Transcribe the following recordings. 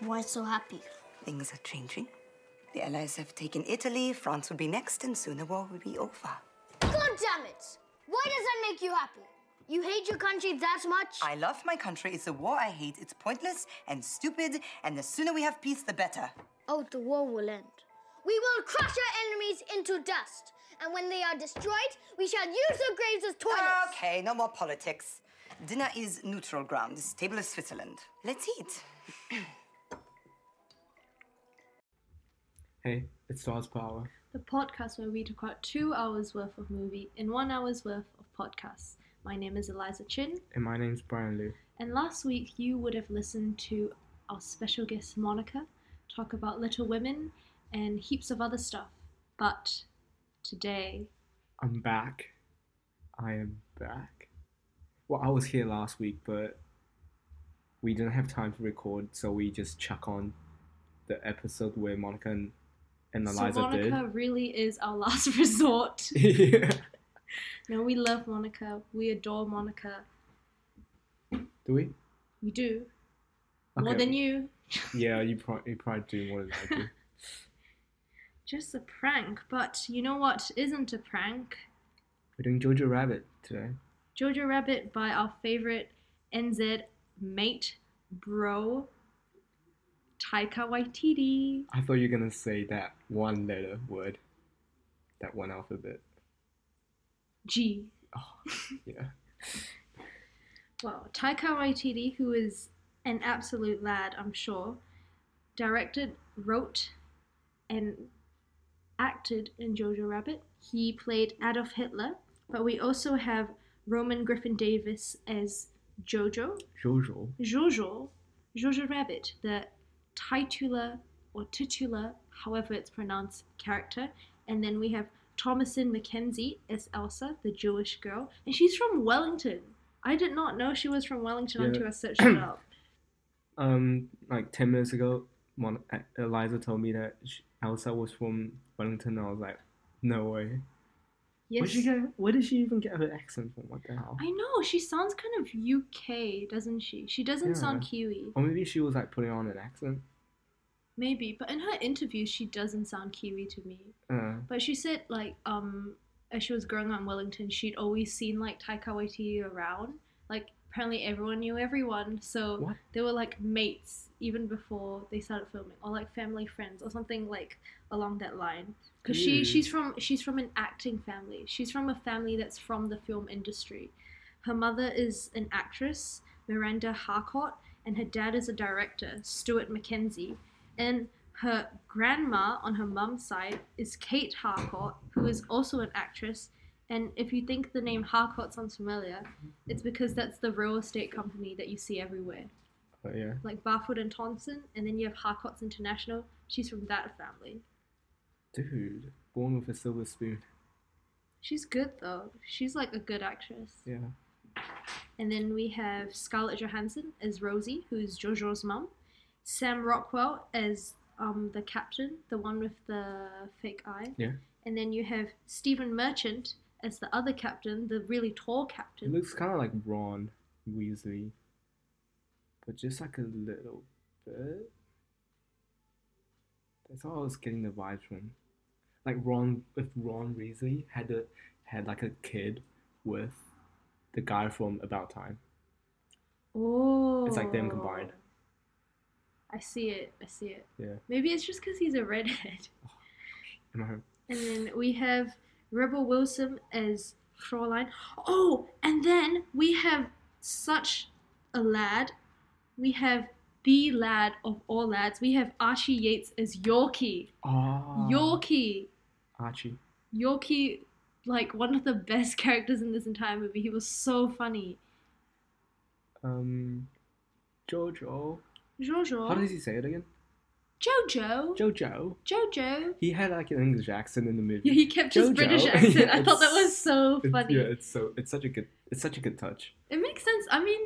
Why so happy? Things are changing. The Allies have taken Italy, France will be next, and soon the war will be over. God damn it! Why does that make you happy? You hate your country that much? I love my country. It's a war I hate. It's pointless and stupid, and the sooner we have peace, the better. Oh, the war will end. We will crush our enemies into dust, and when they are destroyed, we shall use their graves as toilets. Okay, no more politics. Dinner is neutral ground. This table is Switzerland. Let's eat. Hey, it's Stars Power. the podcast where we talk about two hours worth of movie in one hour's worth of podcasts. My name is Eliza Chin, And my name's Brian Liu. and last week you would have listened to our special guest Monica talk about Little Women and heaps of other stuff. But today, I'm back. I am back. Well, I was here last week, but we didn't have time to record, so we just chuck on the episode where Monica and, and so Eliza Monica really is our last resort. yeah. no, we love Monica. We adore Monica. Do we? We do. More than you. Yeah, you probably, you probably do more than I do. Just a prank. But you know what isn't a prank? We're doing Jojo Rabbit today. Jojo Rabbit by our favorite NZ mate, bro, Taika Waititi. I thought you were gonna say that one letter word, that one alphabet. G. Oh, yeah. Well, Taika Waititi, who is an absolute lad, I'm sure, directed, wrote, and acted in Jojo Rabbit. He played Adolf Hitler, but we also have Roman Griffin Davis as Jojo, Jojo. Jojo, Jojo Rabbit, the titular or titular, however it's pronounced, character. And then we have Thomasin McKenzie as Elsa, the Jewish girl. And she's from Wellington. I did not know she was from Wellington Yeah. until I searched it up. Um, like ten minutes ago, Mon- Eliza told me that sh Elsa was from Wellington. And I was like, no way. Yes. Where did she? Where did she even get her accent from? What the hell? I know, she sounds kind of UK, doesn't she? She doesn't sound Kiwi. Or maybe she was like putting on an accent. Maybe, but in her interviews, she doesn't sound Kiwi to me. Uh, But she said like um as she was growing up in Wellington, she'd always seen like Taika Waititi around. Like apparently everyone knew everyone, so What? they were like mates even before they started filming, or like family friends, or something like along that line. Because she she's from she's from an acting family. She's from a family that's from the film industry. Her mother is an actress, Miranda Harcourt, and her dad is a director, Stuart McKenzie. And her grandma on her mum's side is Kate Harcourt, who is also an actress. And if you think the name Harcourt sounds familiar, it's because that's the real estate company that you see everywhere, but yeah. like Barfoot and Thompson. And then you have Harcourt's International. She's from that family. Dude, born with a silver spoon. She's good though. She's like a good actress. Yeah. And then we have Scarlett Johansson as Rosie, who's Jojo's mum. Sam Rockwell as um, the captain, the one with the fake eye. Yeah. And then you have Stephen Merchant as the other captain, the really tall It captain. looks kind of like Ron Weasley, but just like a little bit. That's all I was getting the vibes from. Like Ron, if Ron Weasley had a had like a kid with the guy from About Time. Oh. It's like them combined. Oh. I see it. I see it. Yeah. Maybe it's just because he's a redhead. Oh, I? And then we have Rebel Wilson as Fraulein. Oh, and then we have such a lad. We have the lad of all lads. We have Archie Yates as Yorkie. Oh, Yorkie. Archie. Yorkie, like one of the best characters in this entire movie. He was so funny. Um, Jojo. Jojo. How does he say it again? Jojo. Jojo. Jojo. He had like an English accent in the movie. Yeah, he kept his British accent. Yeah, I thought that was so It's- funny. Yeah, it's so it's such a good it's such a good touch. It makes sense. I mean,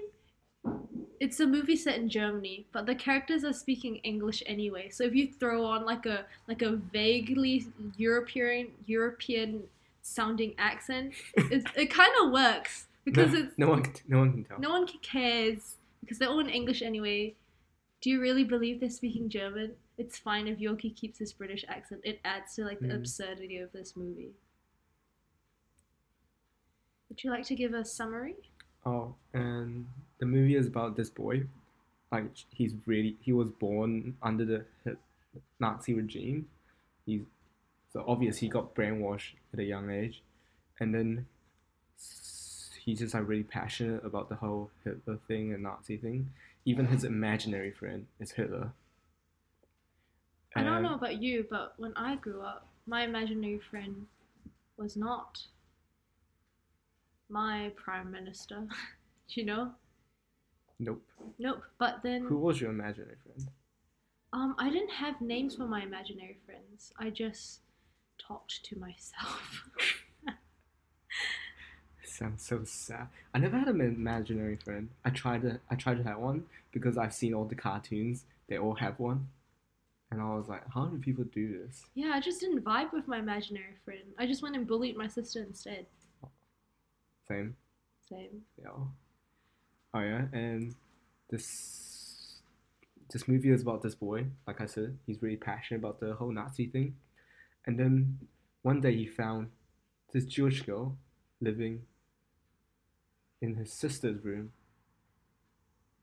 it's a movie set in Germany, but the characters are speaking English anyway. So if you throw on like a like a vaguely European European sounding accent, it it kind of works because no, it's no one can, no one can tell. no one cares because they're all in English anyway. Do you really believe they're speaking German? It's fine if Yorkie keeps his British accent. It adds to like the Mm. absurdity of this movie. Would you like to give a summary? Oh, and the movie is about this boy. Like he's really he was born under the Nazi regime. He's so obvious he got brainwashed at a young age, and then he's just like really passionate about the whole Hitler thing and Nazi thing. Even his imaginary friend is Hitler. I don't know about you, but when I grew up, my imaginary friend was not my prime minister. you know? Nope. Nope. But then Who was your imaginary friend? um I didn't have names for my imaginary friends. I just talked to myself. Sounds so sad. I never had an imaginary friend. I tried to I tried to have one because I've seen all the cartoons. They all have one. And I was like, how do people do this? yeah, I just didn't vibe with my imaginary friend. I just went and bullied my sister instead. Same. Same. Yeah. Oh yeah, and this this movie is about this boy. Like I said, he's really passionate about the whole Nazi thing. And then one day he found this Jewish girl living in his sister's room.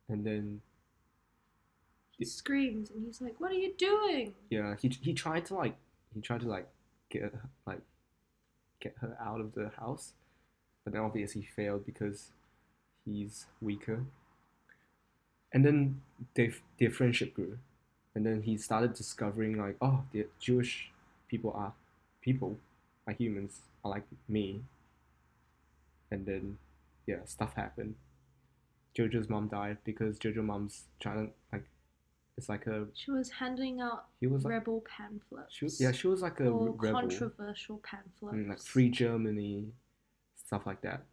And then He screams and he's like, "What are you doing?" yeah, he he tried to like he tried to like get her- like get her out of the house, but then obviously he failed because he's weaker. And then they their friendship grew, and then he started discovering like oh the Jewish people are people, are humans, are like me. And then yeah, stuff happened. Jojo's mom died because Jojo mom's trying to like it's like a She was handing out he was like rebel pamphlets. she was, yeah, she was like a or rebel, controversial pamphlets. mm, like free Germany, stuff like that.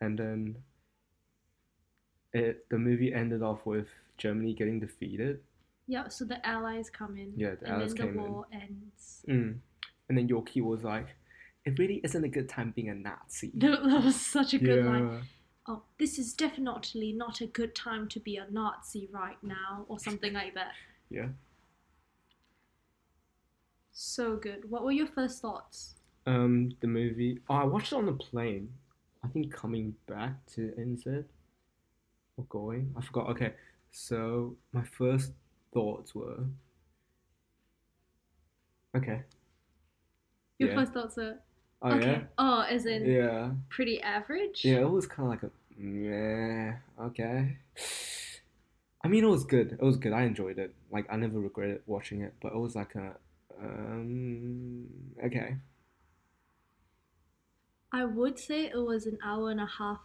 And then it the movie ended off with Germany getting defeated. Yeah, so the allies come in. Yeah, the and Allies then came the in. war ends. Mm. And then Yorkie was like, "It really isn't a good time being a Nazi." That that was such a good yeah. line. Oh, this is definitely not a good time to be a Nazi right now, or something like that. Yeah. So good. What were your first thoughts? Um, the movie. Oh, I watched it on the plane. I think coming back to NZ or going. I forgot. Okay, so my first thoughts were. Okay. Your Yeah. first thoughts are Oh okay. Oh, as in yeah. Yeah. pretty average. Yeah, it was kind of like a meh. Okay. I mean, it was good. It was good. I enjoyed it. Like, I never regretted watching it. But it was like a um. Okay. I would say it was an hour and a half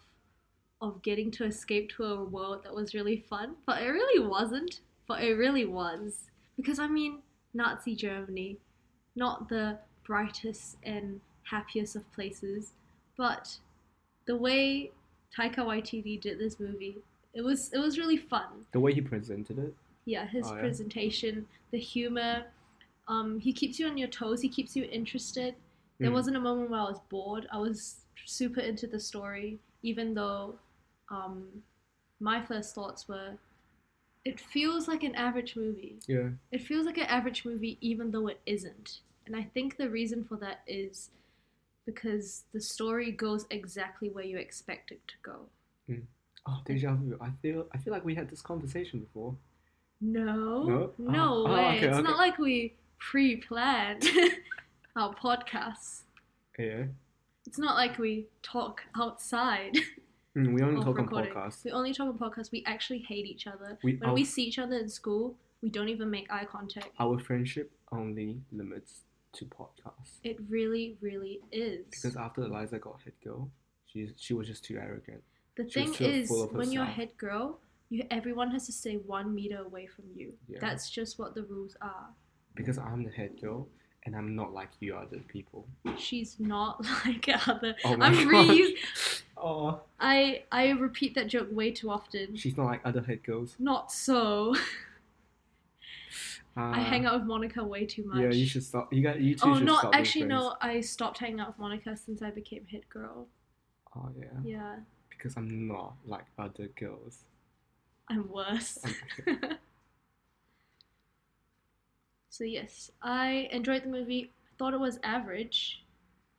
of getting to escape to a world that was really fun, but it really wasn't. But it really was. Because I mean, Nazi Germany, not the brightest and happiest of places, but the way Taika Waititi did this movie, it was it was really fun. The way he presented it. Yeah, his Oh, yeah? presentation, the humor, um, he keeps you on your toes. He keeps you interested. There Mm. wasn't a moment where I was bored. I was super into the story, even though um, my first thoughts were, it feels like an average movie. Yeah. It feels like an average movie, even though it isn't. And I think the reason for that is because the story goes exactly where you expect it to go. Oh, deja vu. I feel. I feel like we had this conversation before. No, No? no, Oh, oh, way. okay, it's okay. not like we pre-planned our podcasts. Yeah. It's not like we talk outside. Mm, we only talk on podcasts. We only talk on podcasts. We actually hate each other. We, When our, we see each other in school, we don't even make eye contact. our friendship only limits to podcasts. It really, really is. Because after Eliza got hit girl, she she was just too arrogant. the she thing is, when you're head girl, you everyone has to stay one meter away from you. Yeah. That's just what the rules are. Because I'm the head girl, and I'm not like you other people. She's not like other. Oh my I'm god. reusing. Oh. I I repeat that joke way too often. She's not like other head girls. Not so. Uh, I hang out with Monica way too much. Yeah, you should stop. You got you two Oh should no! Actually, no. I stopped hanging out with Monica since I became hit girl. Oh yeah. Yeah, Because I'm not like other girls. I'm worse. So yes, I enjoyed the movie. Thought it was average.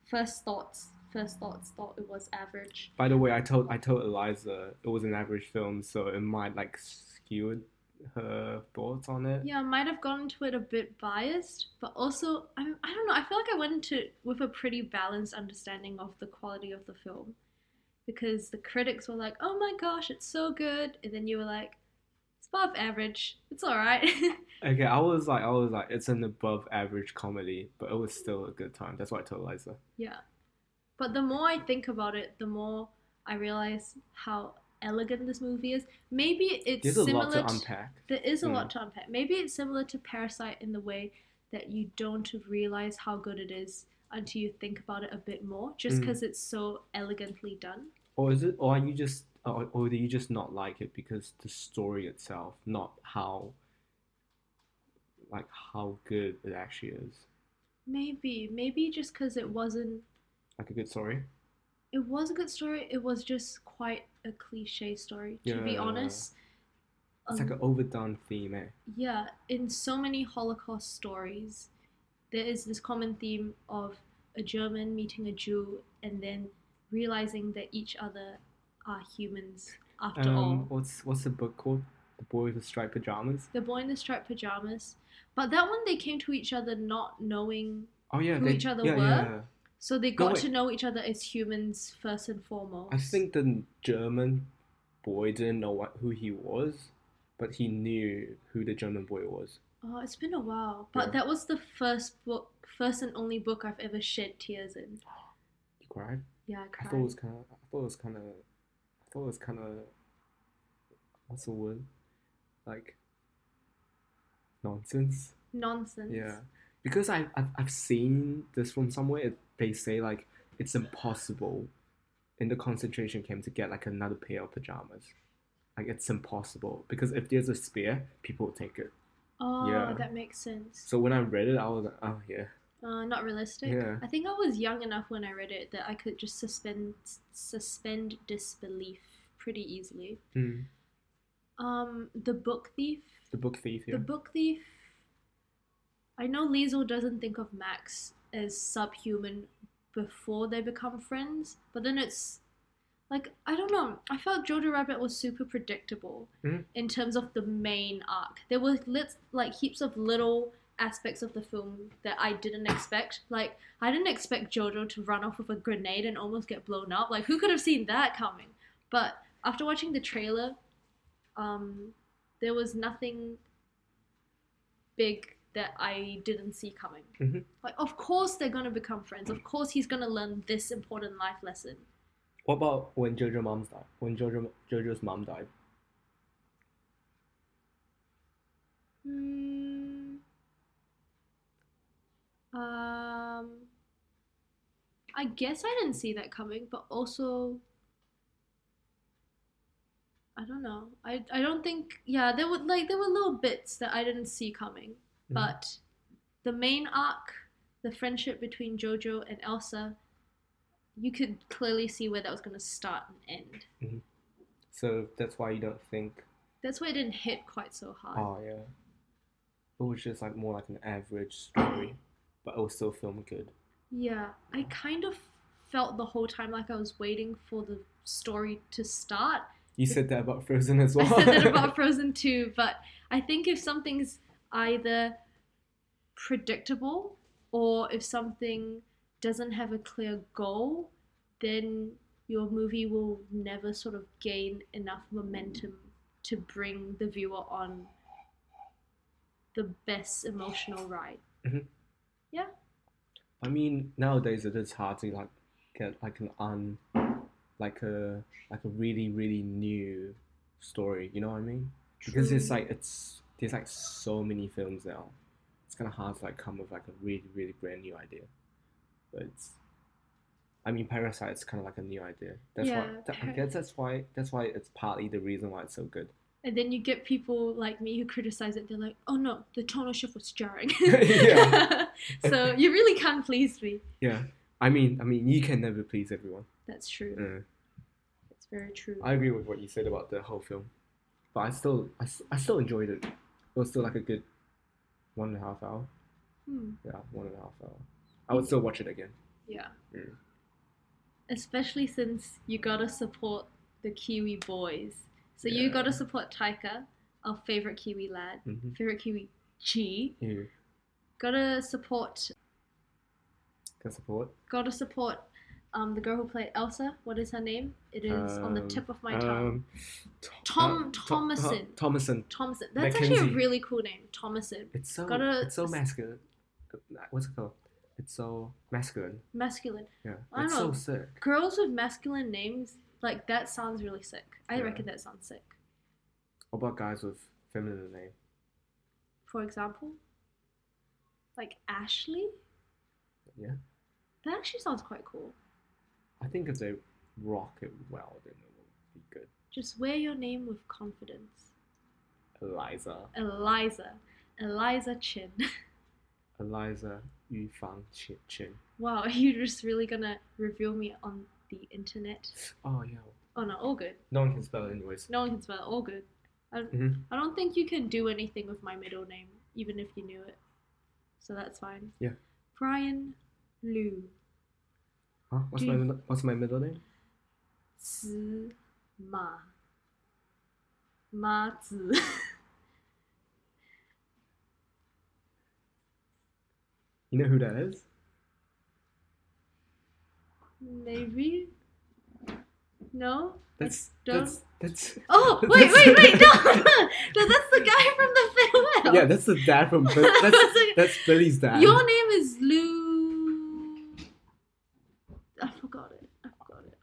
First thoughts. First thoughts thought it was average. By the way, I told I told Eliza it was an average film, so it might like skew her thoughts on it. Yeah, I might have gone into it a bit biased, but also I'm, I don't know. I feel like I went into it with a pretty balanced understanding of the quality of the film, because the critics were like, "Oh my gosh, it's so good," and then you were like, "It's above average. It's all right." Okay, I was like I was like it's an above average comedy, but it was still a good time. That's what I told Eliza. Yeah. But the more I think about it, the more I realize how elegant this movie is. Maybe it's There's a similar lot to unpack. there is a Mm. lot to unpack. Maybe it's similar to Parasite in the way that you don't realize how good it is until you think about it a bit more, just Mm. because it's so elegantly done. Or is it? Or are you just? Or, or do you just not like it because the story itself, not how, like how good it actually is? Maybe, maybe just because it wasn't. Like a good story. It was a good story. It was just quite a cliche story, to be honest. It's Um, like an overdone theme, eh? Yeah, in so many Holocaust stories, there is this common theme of a German meeting a Jew and then realizing that each other are humans after Um, all. what's what's the book called? The Boy with the Striped Pajamas. The boy in the striped pajamas. But that one, they came to each other not knowing, Oh yeah, Who they, each other yeah, were? Yeah. So they got wait. to know each other as humans first and foremost. I think the German boy didn't know what who he was, but he knew who the German boy was. Oh, it's been a while. But Yeah. that was the first book, first and only book I've ever shed tears in. You cried. Yeah, I cried. I thought it was kind of. I thought it was kind of. I thought it was kind of. What's the word? Like. Nonsense. Nonsense. Yeah, because I I've, I've seen this from somewhere. It, they say like it's impossible, in the concentration camp to get like another pair of pajamas. Like it's impossible because if there's a spare, people will take it. Oh, Yeah. that makes sense. So when I read it, I was like, oh yeah. Uh, not realistic. Yeah. I think I was young enough when I read it that I could just suspend suspend disbelief pretty easily. Hmm. Um, the book thief. The book thief. Yeah. The book thief. I know Liesel doesn't think of Max as subhuman before they become friends, but then it's like I don't know. I felt Jojo Rabbit was super predictable Mhm. in terms of the main arc. There were lit, like heaps of little aspects of the film that I didn't expect. Like I didn't expect Jojo to run off with a grenade and almost get blown up. Like who could have seen that coming? But after watching the trailer, um, there was nothing big that I didn't see coming. Mhm. Like, of course they're gonna become friends. Of course he's gonna learn this important life lesson. What about when Jojo mom's died? When Jojo Jojo's mom died? Hmm. Um. I guess I didn't see that coming, but also. I don't know. I, I don't think yeah there were like there were little bits that I didn't see coming, Mhm. but the main arc, the friendship between Jojo and Elsa, you could clearly see where that was gonna start and end. So that's why you don't think. That's why it didn't hit quite so hard. Oh yeah. It was just like more like an average story, but it was still filmed good. Yeah, I kind of felt the whole time like I was waiting for the story to start. You said that about Frozen as well. I said that about Frozen too, but I think if something's either predictable or if something doesn't have a clear goal, then your movie will never sort of gain enough momentum to bring the viewer on the best emotional ride. Mm-hmm. Yeah, I mean, nowadays it is hard to like get like an un, like a like a really really new story. You know what I mean? Because it's like it's there's like so many films now. It's kind of hard to like come with like a really really brand new idea. But it's, I mean, Parasite is kind of like a new idea. That's why Yeah, that, I guess that's why that's why it's partly the reason why it's so good. And then you get people like me who criticize it. They're like, "Oh no, the tonal shift was jarring." Yeah. so you really can't please me. Yeah, I mean, I mean, you can never please everyone. That's true. Uh, That's very true. I agree with what you said about the whole film, but I still, i, I still enjoyed it. It was still like a good, one and a half hour. Hmm. Yeah, one and a half hour. I would still watch it again. Yeah. Mm. Especially since you gotta support the Kiwi boys. So you gotta support Taika, our favorite Kiwi lad, Mm-hmm. favorite Kiwi Chi. You Gotta support. can support. Gotta support. Um, the girl who played Elsa. What is her name? It is on the tip of my tongue. Um, Tom- uh, Thomasin. Thomasin. Thomasin. That's actually a McKenzie. really cool name. Thomasin. It's so Gotta- it's so masculine. What's it called? It's so masculine. Masculine. Yeah, I it's don't so know. sick. Girls with masculine names, like that sounds really sick. I Yeah. reckon that sounds sick. What about guys with feminine name? For example, like Ashley. Yeah, That actually sounds quite cool. I think if they rock it well, then it will be good. Just wear your name with confidence. Eliza, Eliza. Eliza Chin. Eliza Yu Fang Chin wow, are you just really gonna reveal me on the internet? Oh yeah, Oh no, all good. no one can spell it anyways. No one can spell it. All good. I, Mhm. I don't think you can do anything with my middle name, even if you knew it. So that's fine. Yeah. Brian Liu. Huh? What's my middle- what's my middle name? Zi Ma. Ma Zi. You know who that is? Maybe? No? That's don't- that's that's. Oh, wait, wait, wait, no! no, that's the guy from the farewell! Yeah, that's the dad from. That's that's Billi's dad. Your name is Lou. I forgot it.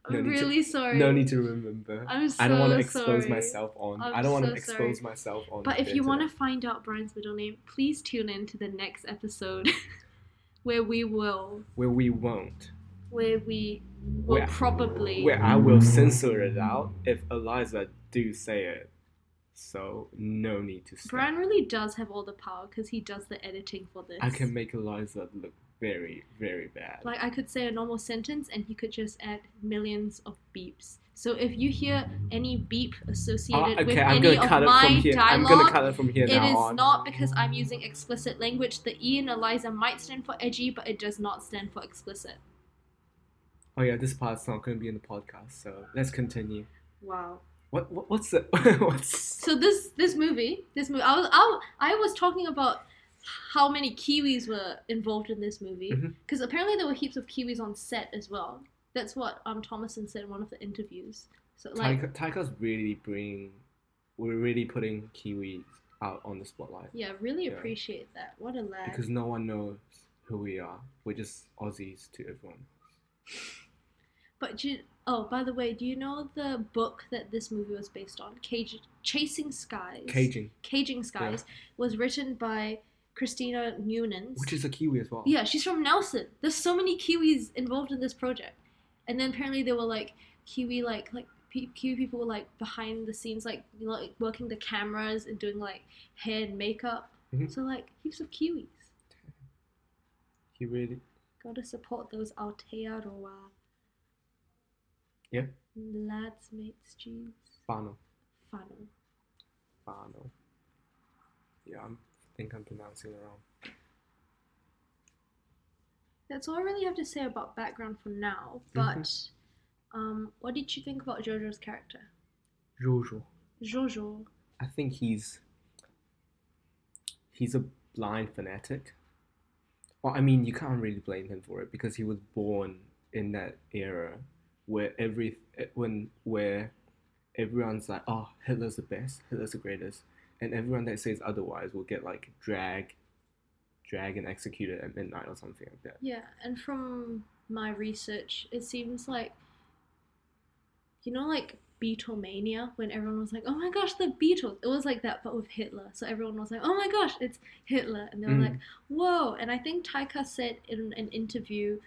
I it. I'm No need to- really sorry. No need to remember. I'm so I don't want to expose sorry. myself on. I'm I don't want so to expose sorry. myself on. But if you want to find out Brian's middle name, please tune in to the next episode where we will, where we won't, where we will Where- probably. where I will censor it out if Eliza do say it. So no need to. Say. Brian really does have all the power because he does the editing for this. I can make Eliza look very, very bad. Like I could say a normal sentence and he could just add millions of beeps. So if you hear any beep Oh, associated ah, with okay, I'm any gonna of cut it my from here. I'm dialogue, gonna cut it from here It now is on. not because I'm using explicit language. The E in Eliza might stand for edgy, but it does not stand for explicit. Oh yeah, this part's not gonna be in the podcast. So let's continue. Wow. What, what what's the what's So this this movie, this movie, I was I, I was talking about how many Kiwis were involved in this movie because apparently there were heaps of Kiwis on set as well. That's what um Thomasin said in one of the interviews. So like Taika, Taika's really bringing, we're really putting Kiwis out on the spotlight yeah, really Yeah. appreciate that. What a lad. because no one knows who we are. We're just Aussies to everyone. But do you, oh, by the way, do you know the book that this movie was based on? Cage, Chasing Skies. Caging, Caging Skies was written by Christina Newlands. which is a Kiwi as well. yeah, she's from Nelson. There's so many Kiwis involved in this project, and then apparently there were like Kiwi like like Kiwi people were like behind the scenes like you know, like working the cameras and doing like hair and makeup. Mhm. So like heaps of Kiwis. He really. Gotta support those Aotearoa. Yeah. Lads, mates, jeans. whānau. Funnel. whānau. Yeah, I think I'm pronouncing it wrong. That's all I really have to say about background for now. But um, what did you think about Jojo's character? Jojo. Jojo. I think he's he's a blind fanatic. Well, I mean, you can't really blame him for it because he was born in that era where every when where everyone's like, "Oh, Hitler's the best, Hitler's the greatest," and everyone that says otherwise will get like drag, drag and executed at midnight or something like that. Yeah, and from my research, it seems like you know, like Beatlemania, when everyone was like, "Oh my gosh, the Beatles!" It was like that, but with Hitler. So everyone was like, "Oh my gosh, it's Hitler," and they were Mhm. like, "Whoa!" And I think Taika said in an interview,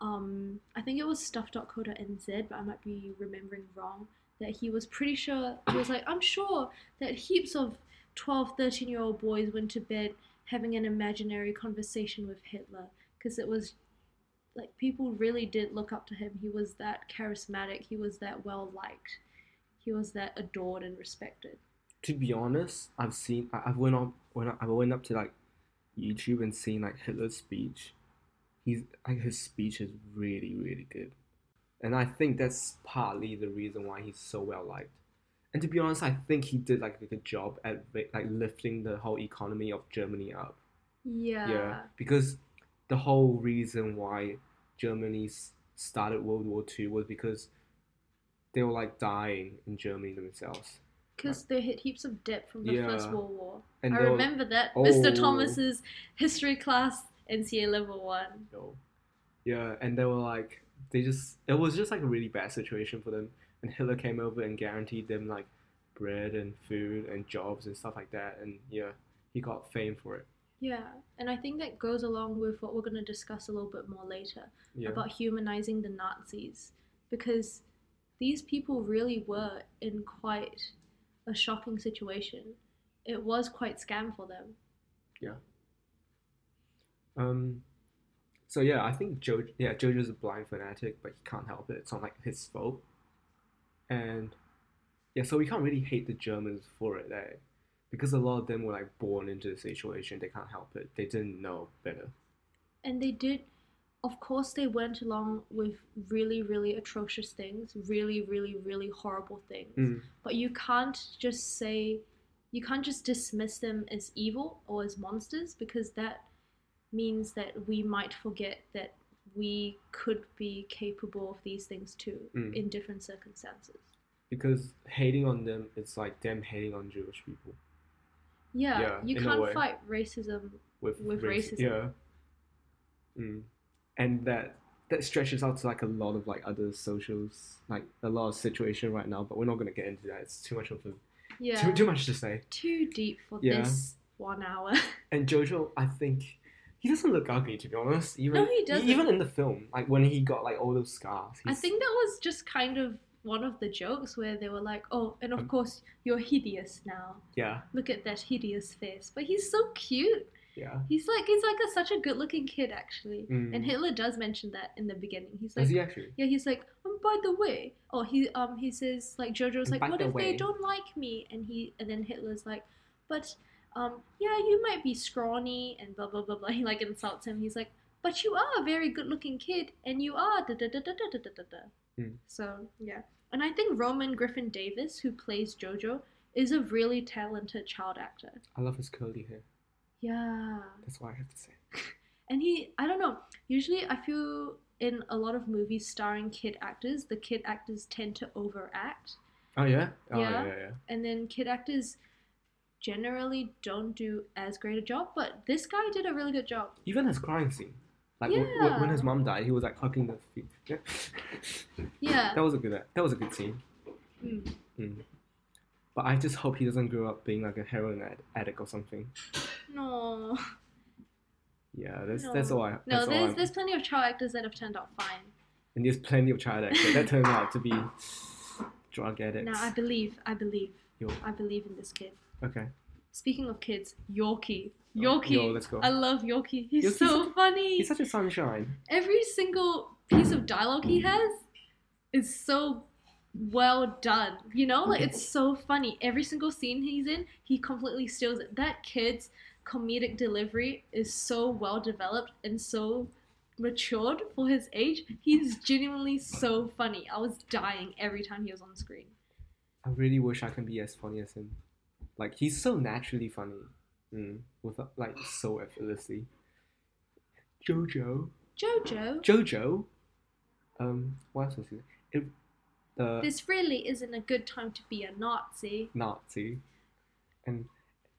um, I think it was stuff.co.nz, but I might be remembering wrong, that he was pretty sure he was like, "I'm sure that heaps of 12, 13 year old boys went to bed having an imaginary conversation with Hitler because it was like people really did look up to him. He was that charismatic. He was that well liked. He was that adored and respected. To be honest, I've seen I, I went up when I, I went up to like YouTube and seen like Hitler's speech, he's like his speech is really really good, and I think that's partly the reason why he's so well liked. And to be honest, I think he did like a good job at like lifting the whole economy of Germany up. Yeah. Yeah, because the whole reason why Germany started World War Two was because they were like dying in Germany themselves. Because they hit heaps of debt from the First World War. And I they were- remember that. Oh. Mr. Thomas's history class, NCEA level one. No. Yeah, and they were like, they just, it was just like a really bad situation for them. And Hitler came over and guaranteed them like bread and food and jobs and stuff like that. And yeah, he got fame for it. Yeah, and I think that goes along with what we're going to discuss a little bit more later Yeah. about humanizing the Nazis. Because these people really were in quite a shocking situation. It was quite scam for them. Yeah. Um, so yeah, I think Joe, yeah, Jojo's a blind fanatic, but he can't help it. It's not like his fault. And yeah, so we can't really hate the Germans for it, eh? Because a lot of them were like born into the situation. They can't help it. They didn't know better. And they did, of course, they went along with really, really atrocious things, really, really, really horrible things. Mm. But you can't just say, you can't just dismiss them as evil or as monsters because that means that we might forget that we could be capable of these things too Mm. in different circumstances. Because hating on them, it's like them hating on Jewish people Yeah, Yeah, you can't fight racism. with With race- racism. Yeah. Mm. And that that stretches out to like a lot of like other socials, like a lot of situation right now. But we're not gonna get into that. It's too much of a Yeah, too too much to say. too deep for Yeah. this one hour. And Jojo, I think he doesn't look ugly to be honest. Even No, he doesn't. even in the film, like when he got like all those scars. I think that was just kind of one of the jokes where they were like, "Oh, and of Um, course you're hideous now. yeah, Look at that hideous face." But he's so cute. yeah. He's like he's like a, such a good-looking kid actually. Mm. And Hitler does mention that in the beginning. He's like, he actually? yeah, he's like, um, by the way, oh, he um he says like Jojo's And like, what if they don't like me? And he and then Hitler's like, but um yeah, you might be scrawny and blah blah blah blah. He like insults him. He's like, but you are a very good-looking kid, and you are da da da da da da da da. Hmm. So yeah, and I think Roman Griffin Davis, who plays Jojo, is a really talented child actor. I love his curly hair. Yeah. That's what I have to say. And he, I don't know, usually I feel in a lot of movies starring kid actors, the kid actors tend to overact. Oh yeah. Oh Yeah. yeah, yeah. yeah. And then kid actors generally don't do as great a job, but this guy did a really good job. Even his crying scene. Like w- w- when his mom died, he was like hugging the feet. Yeah. Yeah. that was a good. That was a good scene. Mm. Mm. But I just hope he doesn't grow up being like a heroin ad- addict or something. No. Yeah, that's no. that's all I. No, there's there's plenty of child actors that have turned out fine. and there's plenty of child actors that turned out to be drug addicts. Now I believe, I believe, Yo. I believe in this kid. Okay. Speaking of kids, Yorkie. Oh, Yorkie. yo, let's go. I love Yorkie. He's Yorkie's so funny. He's such a sunshine. every single piece of dialogue he has is so well done. You know, like it's so funny. Every single scene he's in, he completely steals it. That kid's comedic delivery is so well developed and so matured for his age. He's genuinely so funny. I was dying every time he was on screen. I really wish I can be as funny as him. Like he's so naturally funny. Mm, with like so effortlessly. Jojo. Jojo, Jojo. Um, what else was he? It, the this really isn't a good time to be a Nazi. Nazi, and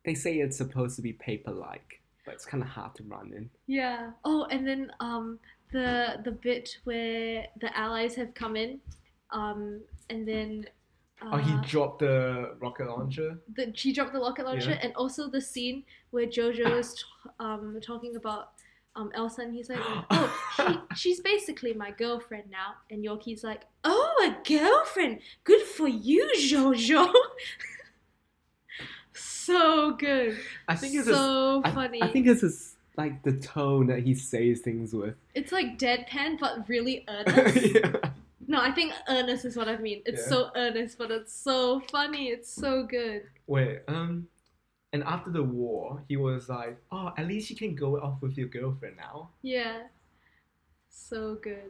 they say it's supposed to be paper-like, but it's kind of hard to run in. Yeah. Oh, and then um the the bit where the allies have come in, um, and then uh, oh, he dropped the rocket launcher. the, she dropped the rocket launcher, Yeah. and also the scene where Jojo is t- um talking about um Elsa, and he's like, oh, she, she's basically my girlfriend now, and Yorkie's like, oh, a girlfriend, good for you, Jojo. so good, I think it's so I, funny. I think it's his, like the tone that he says things with. It's like deadpan, but really earnest. yeah. No, I think earnest is what I mean. It's Yeah. so earnest, but it's so funny. It's so good. Wait, um, And after the war, he was like, "Oh, at least you can go off with your girlfriend now." Yeah. So good.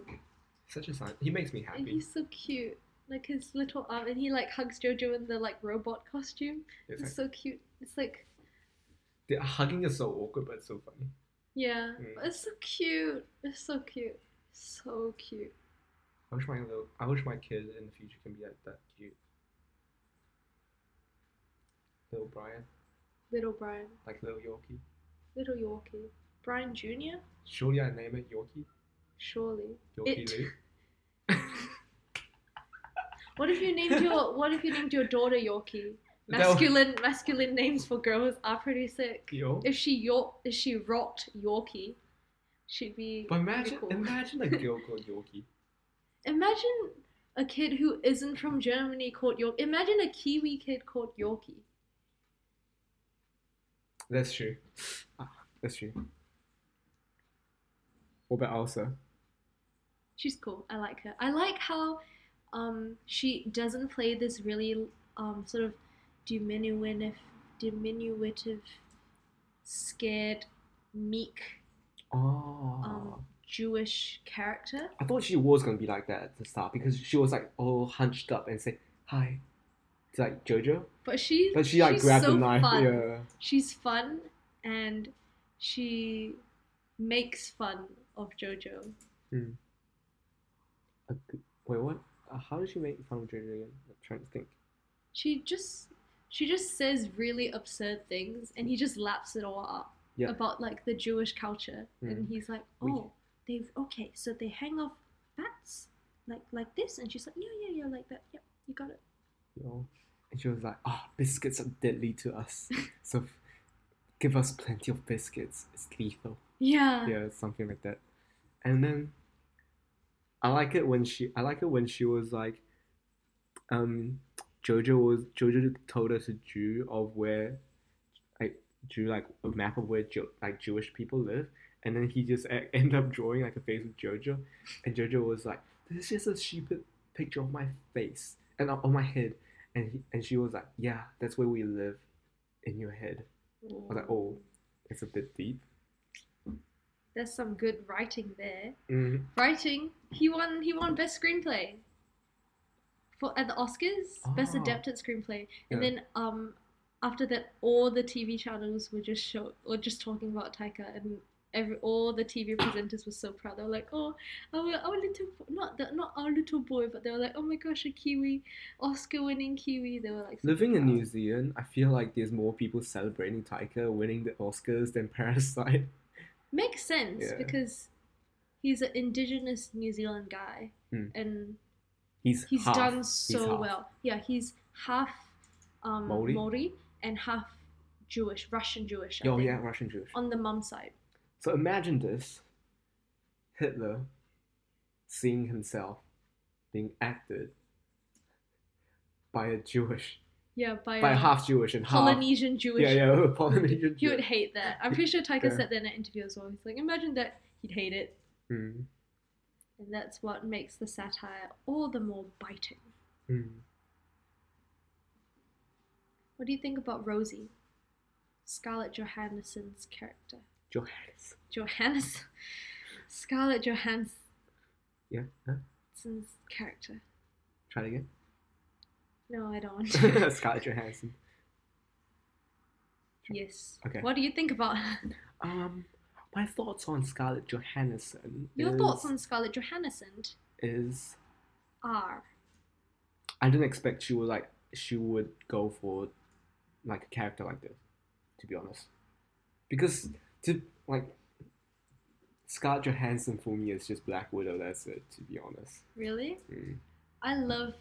Such a sign. He makes me happy. And he's so cute. Like his little arm, and he like hugs Jojo in the like robot costume. It's It's like, so cute. It's like, the hugging is so awkward, but it's so funny. yeah, Mm. it's so cute. It's so cute. So cute. I wish my little, I wish my kid in the future can be like that cute. Little Brian, Little Brian, like little Yorkie. little Yorkie, Brian Junior. Surely I name it Yorkie. Surely. Yorkie It- Lee. What if you named your What if you named your daughter Yorkie? That- Masculine masculine names for girls are pretty sick. Yo. If she York, if she rocked Yorkie, she'd be. But pretty imagine, cool. imagine a girl called Yorkie. Imagine a kid who isn't from Germany called York. Imagine a Kiwi kid called Yorkie. That's true. Ah, that's true. What about Elsa? She's cool. I like her. I like how um she doesn't play this really um sort of diminutive diminutive scared meek Oh. um Jewish character. I thought she was gonna be like that at the start because she was like all hunched up and say hi to like Jojo, But she but she like grabbed so the knife. Fun. Yeah. She's fun and she makes fun of Jojo. A g- Wait, what? Uh, how does she make fun of Jojo again? I'm trying to think. She just she just says really absurd things and he just laps it all up Yeah. about like the Jewish culture and Mm. he's like, "Oh, they've okay, so they hang off bats like like this." And she's like, "Yeah, yeah, yeah, like that. Yep, you got it." You know? And she was like, "Ah, biscuits are deadly to us, so f- give us plenty of biscuits. It's lethal." Yeah. yeah, something like that. And then I like it when she I like it when she was like um Jojo was Jojo told us a Jew of where like drew like a map of where like Jewish people live and then he just ended up drawing like a face of Jojo and Jojo was like this is just a stupid picture of my face and on on my head and he, and she was like yeah that's where we live in your head I was like oh it's a bit deep There's some good writing there. Mhm. Writing. He won. He won best screenplay. For at the Oscars, best Ah. adapted screenplay, and Yeah. then um, after that, all the TV channels were just show were just talking about Taika, and every all the TV presenters were so proud. They were like, "Oh, our, our little not the, not our little boy, but they were like, oh my gosh, a Kiwi, Oscar-winning Kiwi." They were like, super Living in. New Zealand, I feel like there's more people celebrating Taika winning the Oscars than Parasite. Makes sense Yeah. because he's an indigenous New Zealand guy, Hmm. and He's he's half. done so half. well. Yeah, he's half um, Maori? Maori and half Jewish, Russian Jewish. I Oh think, yeah, Russian Jewish. on the mum side. So imagine this: Hitler seeing himself being acted by a Jewish, Yeah, by, by uh, half Jewish and half Polynesian Jewish. yeah yeah Polynesian. He would hate that. I'm pretty sure Taika Yeah. said that in an interview as well. He's like, imagine that he'd hate it, Mm, and that's what makes the satire all the more biting. mm. What do you think about Rosie, Scarlett Johansson's character? Johannes. Johannes, Scarlett Johansson's Yeah. Huh? character. Try it again. No, I don't. want to. Scarlett Johansson. yes. Okay. What do you think about her? Um, my thoughts on Scarlett Johansson. Your is, thoughts on Scarlett Johansson is are I didn't expect she would like she would go for like a character like this, to be honest. Because to like Scarlett Johansson for me is just Black Widow. That's it, to be honest. really. Mm. I love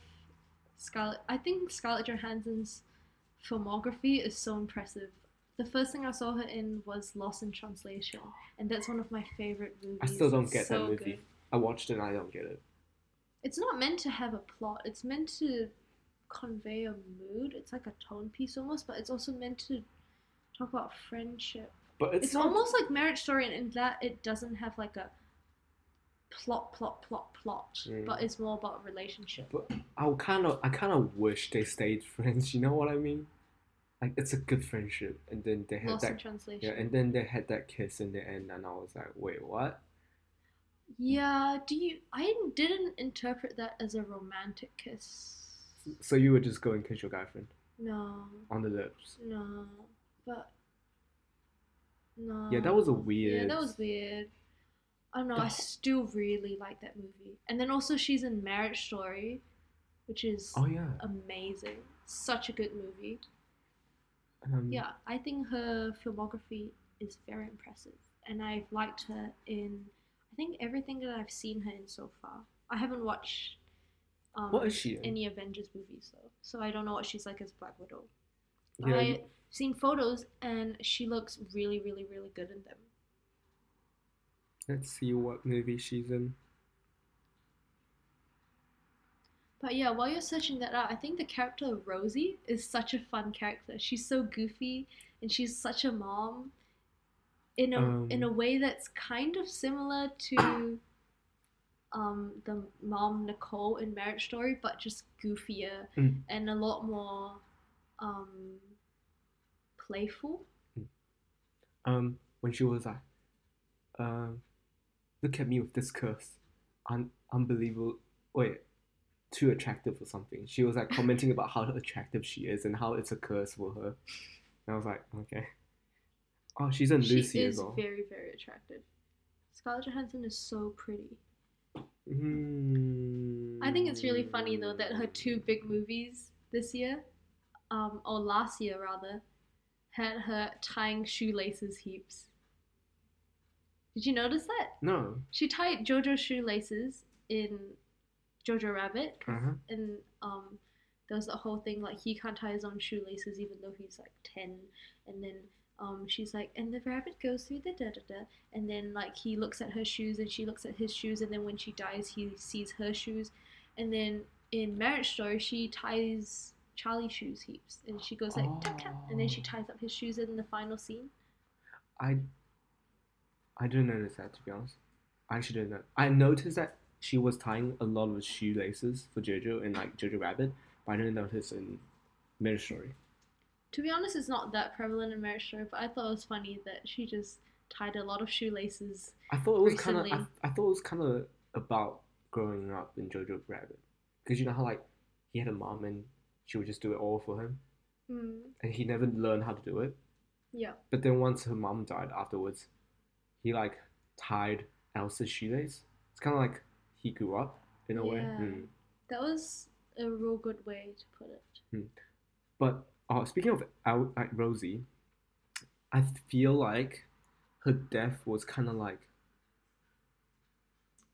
Scarlett. I think Scarlett Johansson's filmography is so impressive. The first thing I saw her in was Lost in Translation, and that's one of my favorite movies. I still don't It's get so that movie. good. I watched it and I don't get it. It's not meant to have a plot. It's meant to convey a mood. It's like a tone piece almost, but it's also meant to talk about friendship. But it's, It's, not, almost like Marriage Story, and in that it doesn't have like a plot, plot, plot, plot, Mm. but it's more about a relationship. But I kind of I kind of wish they stayed friends. You know what I mean? like it's a good friendship, and then they had Lost that translation. yeah, and then they had that kiss in the end, and I was like, wait, what? Yeah, do you? I didn't interpret that as a romantic kiss. So you were just going kiss your guy friend No, on the lips? no, but no. Yeah, that was a weird. Yeah, that was weird. I don't know. I still really like that movie, and then also she's in Marriage Story, which is Oh yeah. amazing. Such a good movie. Um, Yeah, I think her filmography is very impressive, and I've liked her in I think everything that I've seen her in so far. I haven't watched um, What is she in? any Avengers movies though, so I don't know what she's like as Black Widow. Yeah, you- seen photos, and she looks really, really, really good in them. Let's see what movie she's in. But yeah, while you're searching that out, I think the character of Rosie is such a fun character. She's so goofy and she's such a mom in a Um. in a way that's kind of similar to um the mom Nicole in Marriage Story, but just goofier Mm. and a lot more um playful. Um, when she was like, um, look at me with this curse, Un- unbelievable. Wait, too attractive or something. She was like commenting about how attractive she is and how it's a curse for her. And I was like, okay. Oh, she's in She Lucy is as well. very, very attractive. Scarlett Johansson is so pretty. Hmm. I think it's really funny though that her two big movies this year, um, or last year rather, had her tying shoelaces heaps. Did you notice that? No. She tied JoJo's shoelaces in Jojo Rabbit, Uh huh. and um, there was the whole thing like he can't tie his own shoelaces even though he's like ten, and then um, she's like, and the rabbit goes through the da da da, and then like he looks at her shoes and she looks at his shoes, and then when she dies, he sees her shoes, and then in Marriage Story, she ties Charlie shoes heaps, and she goes like tap tap, and then she Oh. ties up his shoes in the final scene. I. I didn't notice that to be honest. I actually didn't know. I noticed that she was tying a lot of shoelaces for Jojo in like Jojo Rabbit, but I didn't notice in Marriage Story. To be honest, it's not that prevalent in Marriage Story, but I thought it was funny that she just tied a lot of shoelaces. I thought it was kind of. I, I thought it was kind of about growing up in Jojo Rabbit, because you know how like he had a mom and she would just do it all for him, Hmm. and he never learned how to do it. Yeah. But then once her mom died afterwards, he like tied Elsa's shoelace. It's kind of like he grew up in a way. Yeah. Mm. That was a real good way to put it. But uh, speaking of Al- like Rosie, I feel like her death was kind of like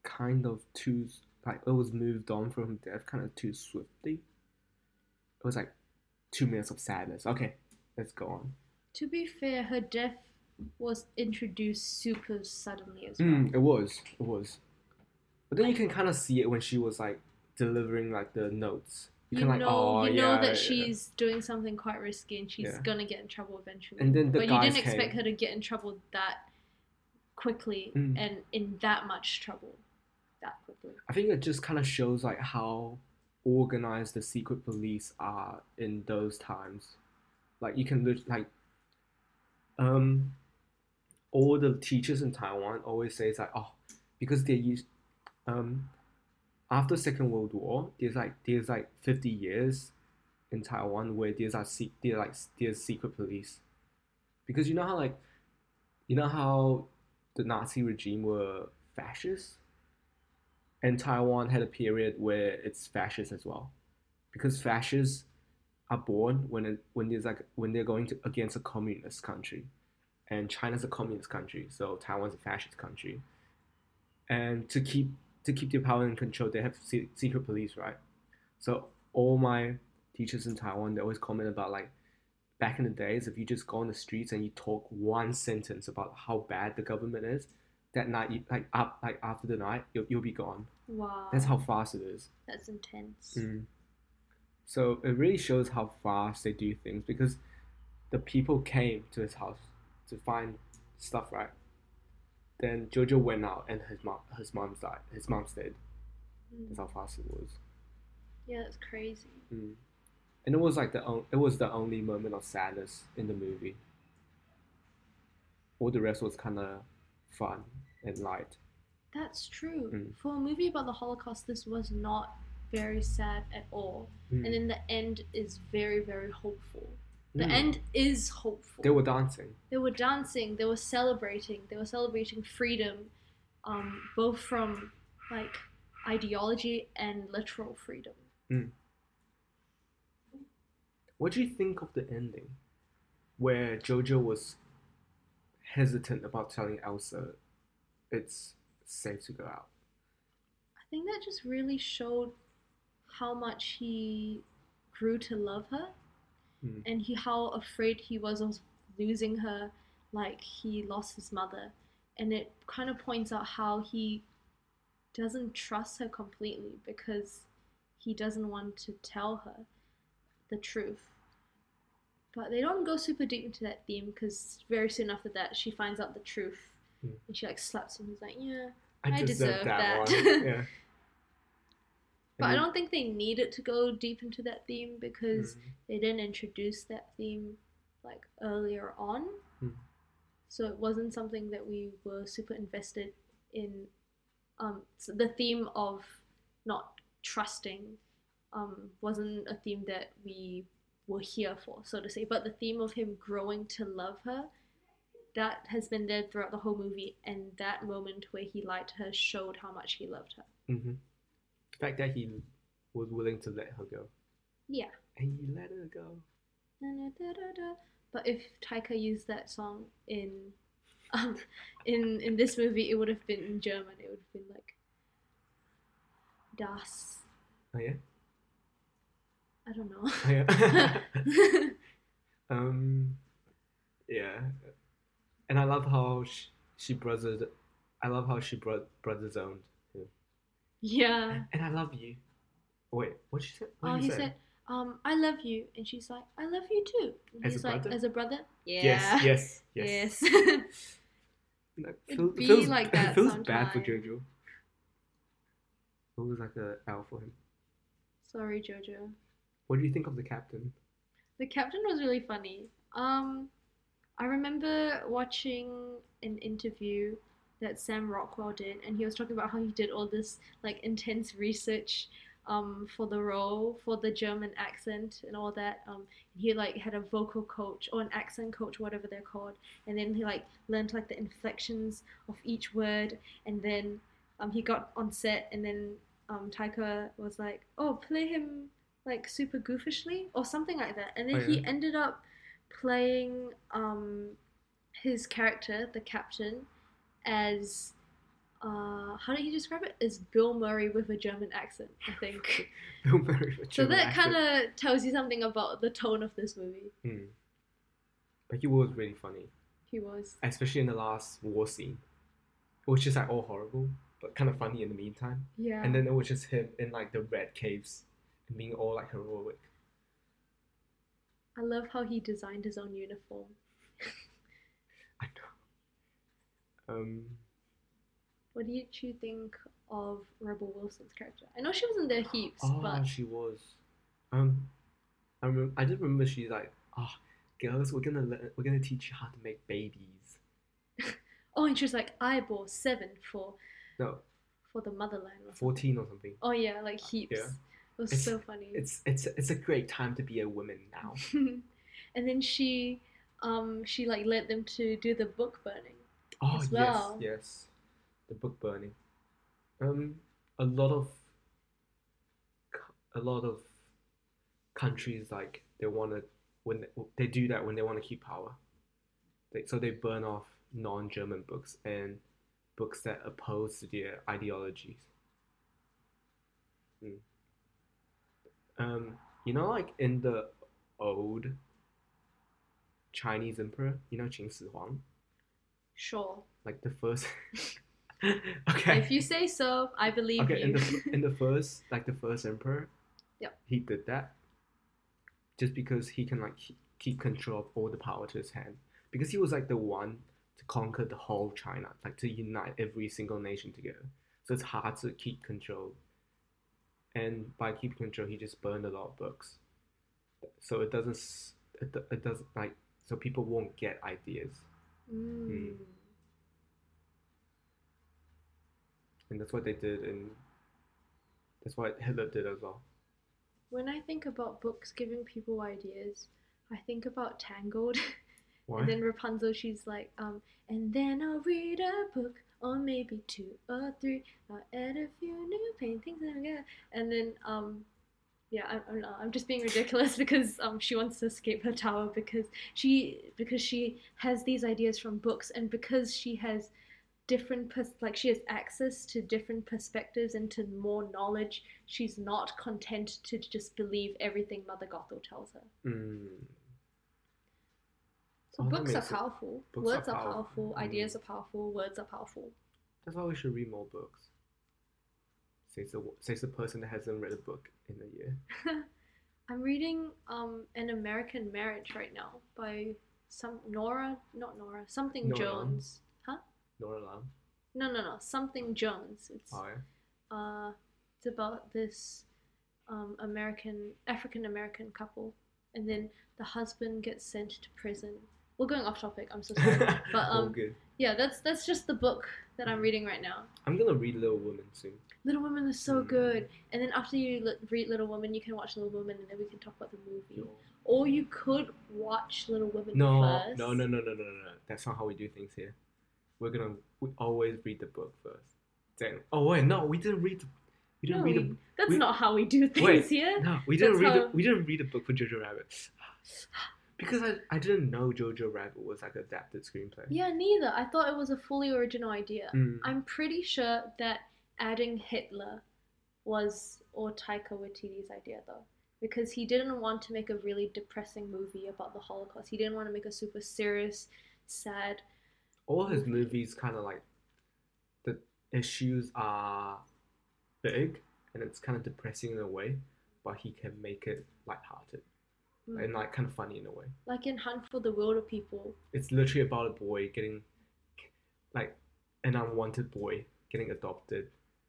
kind of too like it was moved on from death kind of too swiftly. It was like two minutes of sadness. Okay, let's go on. To be fair, her death was introduced super suddenly as well. Mm, it was, it was. But then you can kind of see it when she was like delivering like the notes. You, You can like, know, oh you know yeah, that yeah." she's doing something quite risky and she's Yeah. gonna get in trouble eventually. And then the but you didn't expect her to get in trouble that quickly Mm. and in that much trouble that quickly. I think it just kind of shows like how organized the secret police are in those times. Like you can look like, um, all the teachers in Taiwan always say it's like oh, because they used, um, after Second World War, there's like there's like fifty years in Taiwan where there's like there's like there's secret police, because you know how like, you know how the Nazi regime were fascist and Taiwan had a period where it's fascist as well, because fascists are born when it, when there's like when they're going to against a communist country, and China's a communist country, so Taiwan's a fascist country, and to keep to keep their power and control, they have se- secret police, right? So all my teachers in Taiwan they always comment about like back in the days if you just go on the streets and you talk one sentence about how bad the government is that night like up like after the night you'll, you'll be gone Wow. that's how fast it is That's intense. Mm. so it really shows how fast they do things because the people came to his house to find stuff right then jojo went out and his mom his mom died his mom stayed Mm. that's how fast it was Yeah, that's crazy. Mm. and it was like the on- it was the only moment of sadness in the movie. All the rest was kind of fun and light. That's true. Mm. For a movie about the Holocaust, this was not very sad at all. Mm. And then the end is very, very hopeful. The Mm. end is hopeful. They were dancing. They were dancing. They were celebrating. They were celebrating freedom, um, both from like ideology and literal freedom. What do you think of the ending, where Jojo was hesitant about telling Elsa it's safe to go out? I think that just really showed how much he grew to love her Mm. and he how afraid he was of losing her like he lost his mother and it kind of points out how he doesn't trust her completely because he doesn't want to tell her the truth but they don't go super deep into that theme because very soon after that she finds out the truth Mm. and she like slaps him he's like yeah I, I deserve deserve that, that. yeah. but i don't think they needed to go deep into that theme because Mm. they didn't introduce that theme like earlier on. Hmm. So it wasn't something that we were super invested in. Um, so the theme of not trusting um, wasn't a theme that we were here for, so to say. But the theme of him growing to love her, that has been there throughout the whole movie. And that moment where he lied to her showed how much he loved her. Mhm. The fact that he was willing to let her go, Yeah. and he let her go. But if Taika used that song in um in in this movie, it would have been in German. It would have been like Das. Oh yeah. I don't know. Oh, yeah. um, yeah, and I love how she, she brothers. I love how she bro- brother zoned him. yeah. And I love you. Wait, what she said? What Oh, he say? said, um, I love you, and she's like, I love you too. And As a he's like, brother? as a brother. Yeah. Yes, yes, yes. Yes. Like, It'd feel- be feels, like it that feels bad for. Jojo. It was like a L for him. Sorry, Jojo. What do you think of the captain? The captain was really funny. Um, I remember watching an interview that Sam Rockwell did, and he was talking about how he did all this like intense research um, for the role, for the German accent and all that. Um, he like had a vocal coach or an accent coach, whatever they're called, and then he like learned like the inflections of each word, and then um, he got on set, and then um, Taika was like, "Oh, play him like super goofishly or something like that," and then Oh, he ended up playing um, his character, the captain, as uh, how did he describe it? As Bill Murray with a German accent, I think. Bill Murray. with so German that kind of tells you something about the tone of this movie. Hmm. But he was really funny, He was. especially in the last war scene. It was just like all horrible, but kind of funny in the meantime. Yeah. And then it was just him in like the red caves and being all like heroic. I love how he designed his own uniform. I know. Um, What did you think of Rebel Wilson's character? I know she wasn't there heaps, oh, but she was. Um, I remember. I just remember she's like, "Ah, girls, we're gonna learn, we're gonna teach you how to make babies." oh, and she was like, I bore seven for No, for the motherland. Fourteen or something. Oh yeah, like heaps. Yeah. It was It's- so funny. It's it's it's a great time to be a woman now. and then she, um, she like led them to do the book burning. Oh well. yes, yes, the book burning. Um, a lot of a lot of countries like they want to when they, they do that when they want to keep power. They, so they burn off non-German books and books that oppose their ideologies. Mm. Um, you know, like in the old Chinese emperor, you know Qin Shi Huang, Sure. like the first. okay. If you say so, I believe okay, you. in the in the first like the first emperor, Yep. he did that just because he can like keep, keep control of all the power to his hand because he was like the one to conquer the whole China, like to unite every single nation together. So it's hard to keep control. And by keeping control, he just burned a lot of books. So it doesn't it, it doesn't like so people won't get ideas. Mm. and that's what they did and that's what Hitler did as well. When I think about books giving people ideas, I think about Tangled. And then Rapunzel, she's like, um, and then I'll read a book, or maybe two or three. I'll add a few new paintings and yeah. And then, um, yeah, I, I'm, not- I'm just being ridiculous because um, she wants to escape her tower because she because she has these ideas from books and because she has different pers- like she has access to different perspectives and to more knowledge she's not content to just believe everything mother gothel tells her mm. So Oh, books are powerful. books Words are are powerful. powerful. Mm. Ideas are powerful. Words are powerful. that's why we should read more books says the says the person that hasn't read a book in a year I'm reading um an American Marriage right now by some Nora, not Nora, something Nora. Jones. Huh? Nora Lam No, no, no, something Jones. It's oh yeah uh, it's about this um American African American couple, and then the husband gets sent to prison. We're going off topic. I'm so sorry, but um good yeah, that's that's just the book that I'm reading right now. I'm gonna read Little Women soon Little Women is so Mm. good. And then after you li- read Little Women, you can watch Little Women, and then we can talk about the movie. no Or you could watch Little Women no first. no no no no no no that's not how we do things here we're gonna we always read the book first then oh wait no we didn't read the, we didn't No, read we- the That's we- not how we do things Wait, here. No, we didn't That's read. how- The, we didn't read a book for Jojo Rabbit because I, I didn't know Jojo Rabbit was like adapted screenplay. Yeah, neither. I thought it was a fully original idea. Mm. I'm pretty sure that adding Hitler was or Taika Waititi's idea though. Because he didn't want to make a really depressing movie about the Holocaust. He didn't want to make a super serious, sad. All his movie. movies kind of like the issues are big and it's kind of depressing in a way, but he can make it lighthearted Mm. and like kind of funny in a way. Like in Hunt for the Wilderpeople, It's literally about a boy getting like an unwanted boy getting adopted,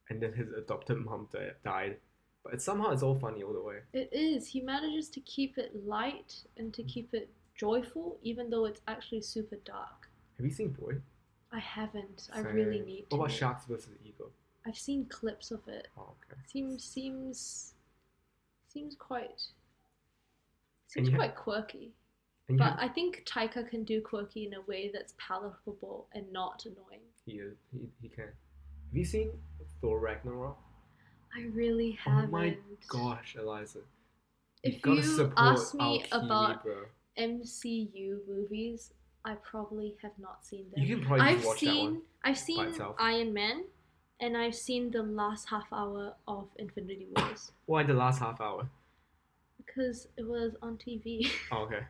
and then his adopted mom di- died. But it, somehow it's all funny all the way. It is. He manages to keep it light and to keep it joyful, even though it's actually super dark. Have you seen Boy? I haven't. I really need to. What about Sharks versus Eagle? I've seen clips of it. Oh, okay. Seems seems seems quite seems ha- quite quirky. But I think Taika can do quirky in a way that's palatable and not annoying. he, is, he he can. Have you seen Thor Ragnarok? I really haven't. Oh my gosh, Eliza. If you ask me about bro. MCU movies, I probably have not seen them. You can probably I've watch that seen one. I've seen. Iron Man, and I've seen the last half hour of Infinity Wars Why the last half hour? Because it was on TV. Oh, okay.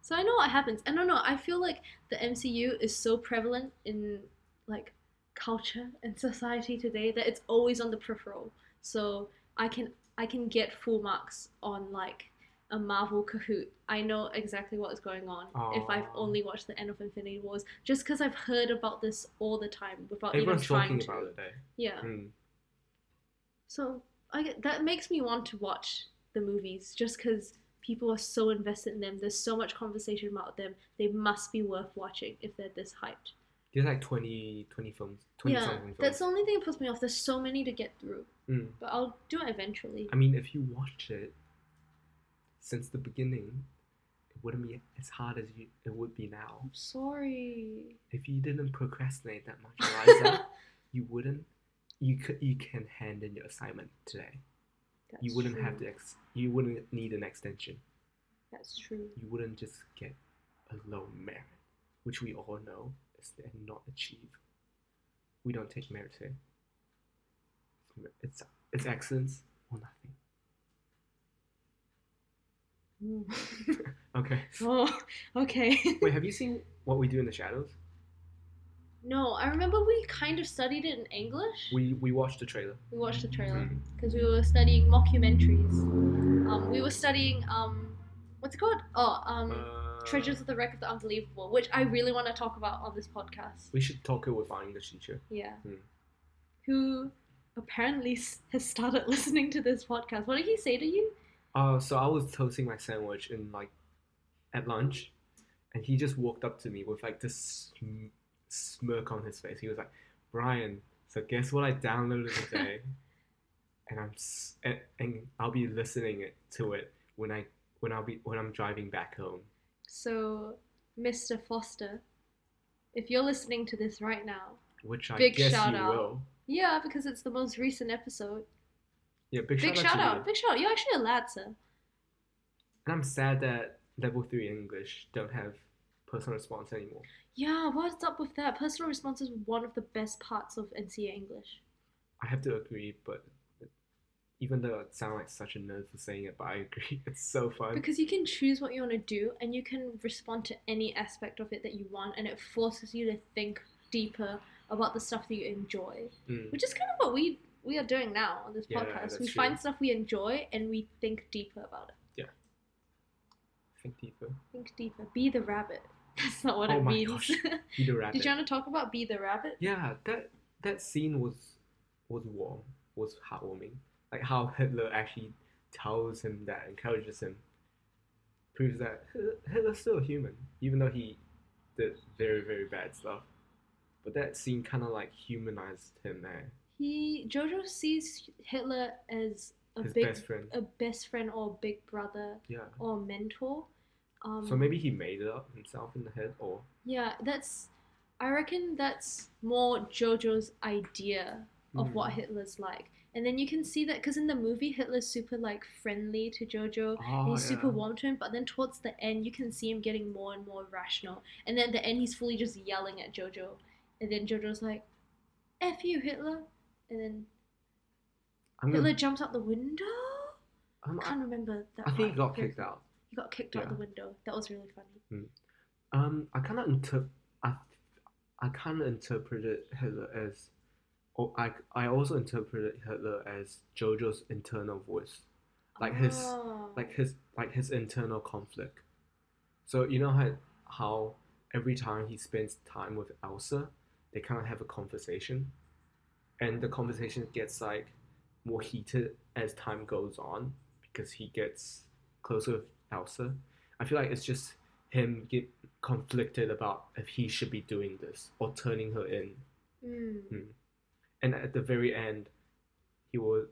so I know what happens. I don't know. I feel like the MCU is so prevalent in like culture and society today that it's always on the peripheral. So I can I can get full marks on like a Marvel Kahoot. I know exactly what is going on if I've only watched the end of Infinity Wars, just because I've heard about this all the time without Everyone's even trying talking to. about it, eh? Yeah. Mm. So I that makes me want to watch the movies just because people are so invested in them. There's so much conversation about them. They must be worth watching if they're this hyped. There's like 20, 20 films. 20 yeah, something films. that's the only thing that puts me off. There's so many to get through, Mm. but I'll do it eventually. I mean, if you watched it since the beginning, it wouldn't be as hard as you, it would be now. I'm sorry. If you didn't procrastinate that much, Eliza, you wouldn't. You could. You can hand in your assignment today. That's you wouldn't true. have to. Ex- you wouldn't need an extension. That's true. You wouldn't just get a low merit, which we all know is then not achieve. We don't take merit here. It's it's excellence or nothing. Mm. Okay. oh, okay. Wait, have you seen What We Do in the Shadows? No, I remember we kind of studied it in English. We we watched the trailer. We watched the trailer because we were studying mockumentaries. Um, we were studying um, what's it called? Oh, um, Uh, Treasures of the Wreck of the Unbelievable, which I really want to talk about on this podcast. We should talk it with our English teacher. Yeah. Hmm. Who apparently has started listening to this podcast. What did he say to you? Uh, so I was toasting my sandwich in like at lunch, and he just walked up to me with like this sm- smirk on his face. He was like, "Brian, so guess what I downloaded today?" and I'm and, and I'll be listening it to it when I when I'll be when I'm driving back home. So, Mr. Foster, if you're listening to this right now, Which I Big guess shout you out. will. yeah, because it's the most recent episode. Yeah, big, Big shout, shout out. out, big shout out. You're actually a lad, sir. And I'm sad that level three English don't have personal response anymore. Yeah, what's up with that? Personal response is one of the best parts of NCEA English. I have to agree, but even though it sounds like such a nerd for saying it, but I agree, it's so fun. Because you can choose what you want to do and you can respond to any aspect of it that you want, and it forces you to think deeper about the stuff that you enjoy, Mm. which is kind of what we we are doing now on this Yeah, podcast. We that's find stuff we enjoy and we think deeper about it. Yeah. Think deeper. Think deeper. Be the rabbit. That's not what Oh it means. gosh. Be the rabbit. Did you want to talk about Be the Rabbit? Yeah, that that scene was was warm, was heartwarming. Like how Hitler actually tells him that, encourages him, proves that Hitler's still a human, even though he did very very bad stuff. But that scene kind of like humanized him there, He Jojo sees Hitler as a his big best friend. a best friend or big brother Yeah. or mentor. Um, So maybe he made it up himself in the head, or Yeah, that's. I reckon that's more JoJo's idea of what Mm. Hitler's like, and then you can see that because in the movie Hitler's super like friendly to JoJo. and oh, he's super warm to him, but then towards the end, you can see him getting more and more rational. And then at the end, he's fully just yelling at JoJo. And then JoJo's like, F you, Hitler. And then I'm Hitler gonna, jumps out the window. I'm, I can't remember that. I think he got kicked out. He got kicked out Yeah. the window. That was really funny. Um, I kind of inter- I, I kind of interpreted Hitler as, oh, I, I also interpreted Hitler as JoJo's internal voice, like his, Oh. like his, like his internal conflict. So you know how, how every time he spends time with Elsa, they kind of have a conversation, and the conversation gets like more heated as time goes on because he gets closer with Elsa. I feel like it's just him get conflicted about if he should be doing this or turning her in. Mm. And at the very end, he was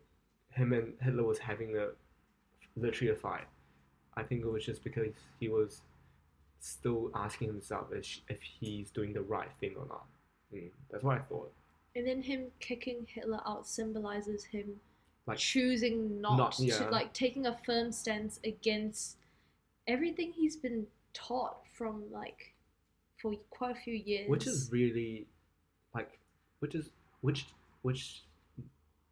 him and Hitler was having a literally a fight. I think it was just because he was still asking himself if, if he's doing the right thing or not. Mm, that's what I thought. And then him kicking Hitler out symbolizes him Like choosing not, not- to, like taking a firm stance against everything he's been taught from like for quite a few years. which is really like which is which which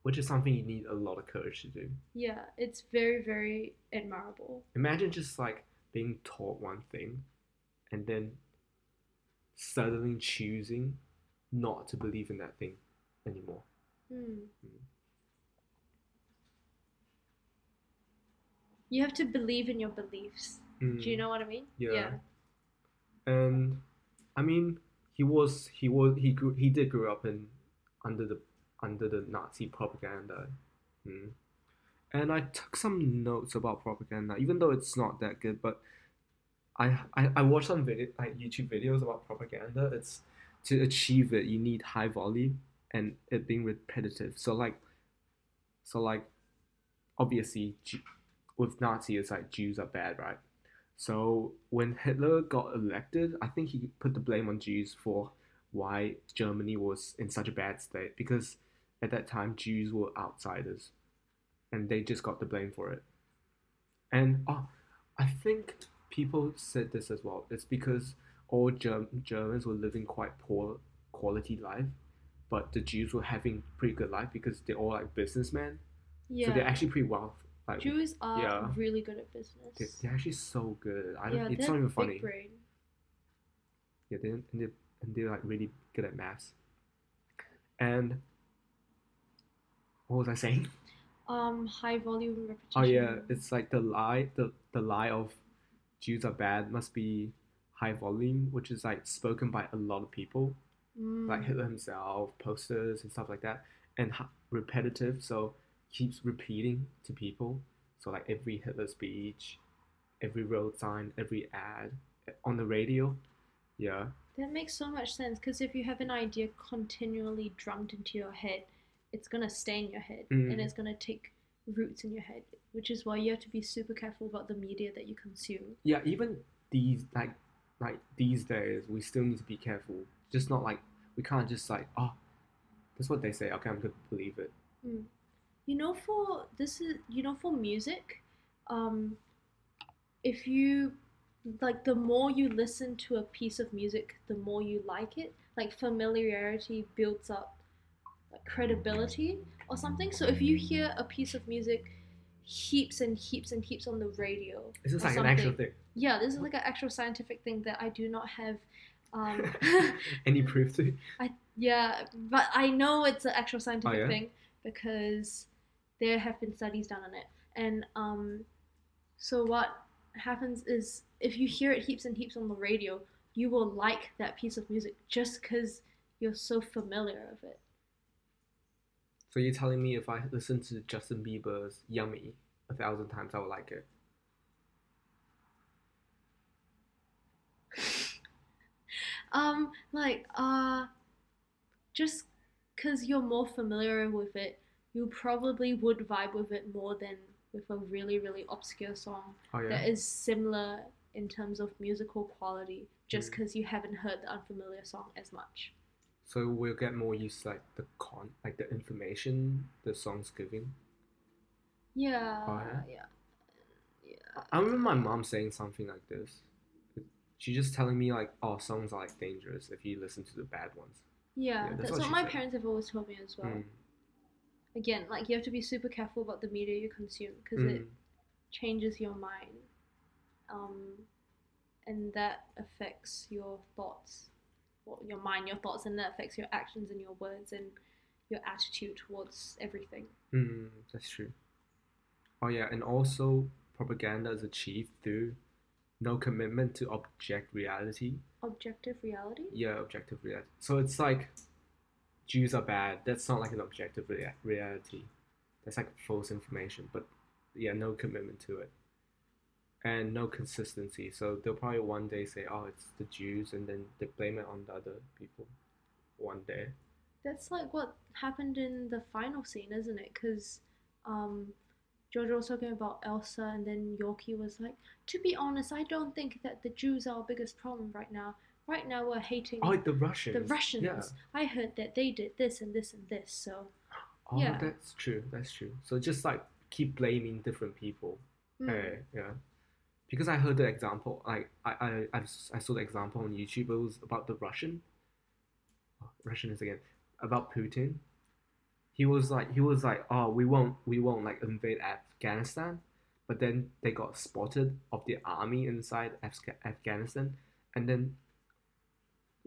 which is something you need a lot of courage to do. yeah, it's very very admirable. Imagine just like being taught one thing and then suddenly choosing not to believe in that thing anymore. Hmm. You have to believe in your beliefs. Do you Mm, know what I mean? Yeah. And I mean, he was he was he grew he did grow up in under the under the Nazi propaganda. Mm. And I took some notes about propaganda, even though it's not that good. But I I, I watched some video like YouTube videos about propaganda. It's to achieve it, you need high volume and it being repetitive. So like, so like, obviously, Ju- with Nazis, like Jews are bad, right? So when Hitler got elected, I think he put the blame on Jews for why Germany was in such a bad state because at that time Jews were outsiders, and they just got the blame for it. And oh, I think people said this as well. It's because all Germ- Germans were living quite poor quality life, but the Jews were having pretty good life because they're all like businessmen. Yeah. So they're actually pretty well. Like Jews are yeah. really good at business. they're, they're actually so good. I don't, yeah, it's not even funny. brain. Yeah, they and they and they're like really good at maths. And what was I saying? Um, high volume repetition. Oh yeah, it's like the lie the the lie of Jews are bad must be high volume, which is like spoken by a lot of people, like Mm. Hitler himself, posters and stuff like that, and repetitive, so keeps repeating to people. So like every Hitler speech, every road sign, every ad on the radio. Yeah. That makes so much sense because if you have an idea continually drummed into your head, it's gonna stay in your head Mm. and it's gonna take roots in your head, which is why you have to be super careful about the media that you consume. Yeah, even these like like these days we still need to be careful. Just not like we can't just like, oh that's what they say, okay, I'm gonna believe it. You know, for this is you know for music, um, if you like the more you listen to a piece of music, the more you like it. Like familiarity builds up like credibility or something. So if you hear a piece of music heaps and heaps and heaps on the radio, Is this or like an actual thing? Yeah, this is like an actual scientific thing that I do not have. Um, Any proof to? I yeah, but I know it's an actual scientific Oh, yeah? thing because there have been studies done on it. And um, so what happens is if you hear it heaps and heaps on the radio, you will like that piece of music just because you're so familiar of it. So you're telling me if I listen to Justin Bieber's Yummy a thousand times I would like it? Um, like uh, just because you're more familiar with it, you probably would vibe with it more than with a really really obscure song. Oh yeah. that is similar in terms of musical quality just Mm. because you haven't heard the unfamiliar song as much. So we'll get more used to like the con like the information the song's giving. Yeah, Oh, yeah? yeah, yeah. I remember my mom saying something like this. she's just telling me like, oh, songs are like dangerous if you listen to the bad ones. Yeah, Yeah, that's that's, what what, my said. parents have always told me as well. Mm, Again, like you have to be super careful about the media you consume because it mm. changes your mind, um, and that affects your thoughts, well, your mind, your thoughts, and that affects your actions and your words and your attitude towards everything. Mm, that's true. Oh yeah, and also propaganda is achieved through no commitment to object reality. Objective reality. Yeah, objective reality. So it's like Jews are bad. That's not like an objective rea- reality. That's like false information. But yeah, no commitment to it, and no consistency. So they'll probably one day say, "Oh, it's the Jews," and then they blame it on the other people. One day. That's like what happened in the final scene, isn't it? Because um, Georgia was talking about Elsa, and then Yorkie was like, "To be honest, I don't think that the Jews are our biggest problem right now. Right now, we're hating Oh, the Russians. the Russians. Yeah. I heard that they did this and this and this. So, Oh, Yeah. that's true. That's true. So just like keep blaming different people. mm, Hey, yeah. Because I heard the example, like I, I, I, saw the example on YouTube. It was about the Russian. Russian is again about Putin. He was like, he was like, oh, we won't, we won't like invade Afghanistan, but then they got spotted of the army inside Afga- Afghanistan, and then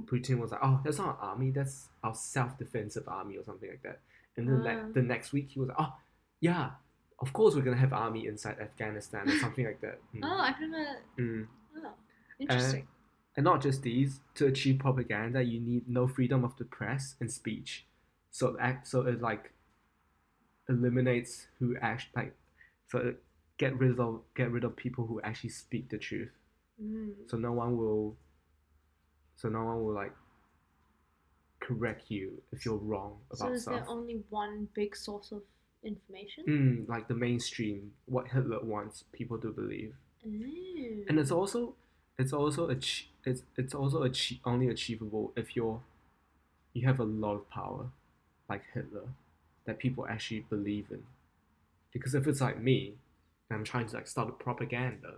Putin was like, oh, that's not our army, that's our self-defensive army or something like that. And then Ah. like the next week he was like, oh, yeah, of course we're gonna have army inside Afghanistan or something like that. Mm. oh, I've never. Mm. Oh, interesting. And not just these, to achieve propaganda, you need no freedom of the press and speech. So act, so it like eliminates who act like, so it get rid of get rid of people who actually speak the truth. mm. So no one will, so no one will like correct you if you're wrong So, is stuff. there only one big source of information? Mm, like the mainstream, what Hitler wants people to believe. Mm. and it's also it's also ach- it's it's also ach- only achievable if you're you have a lot of power like hitler that people actually believe in because if it's like me and i'm trying to like start a propaganda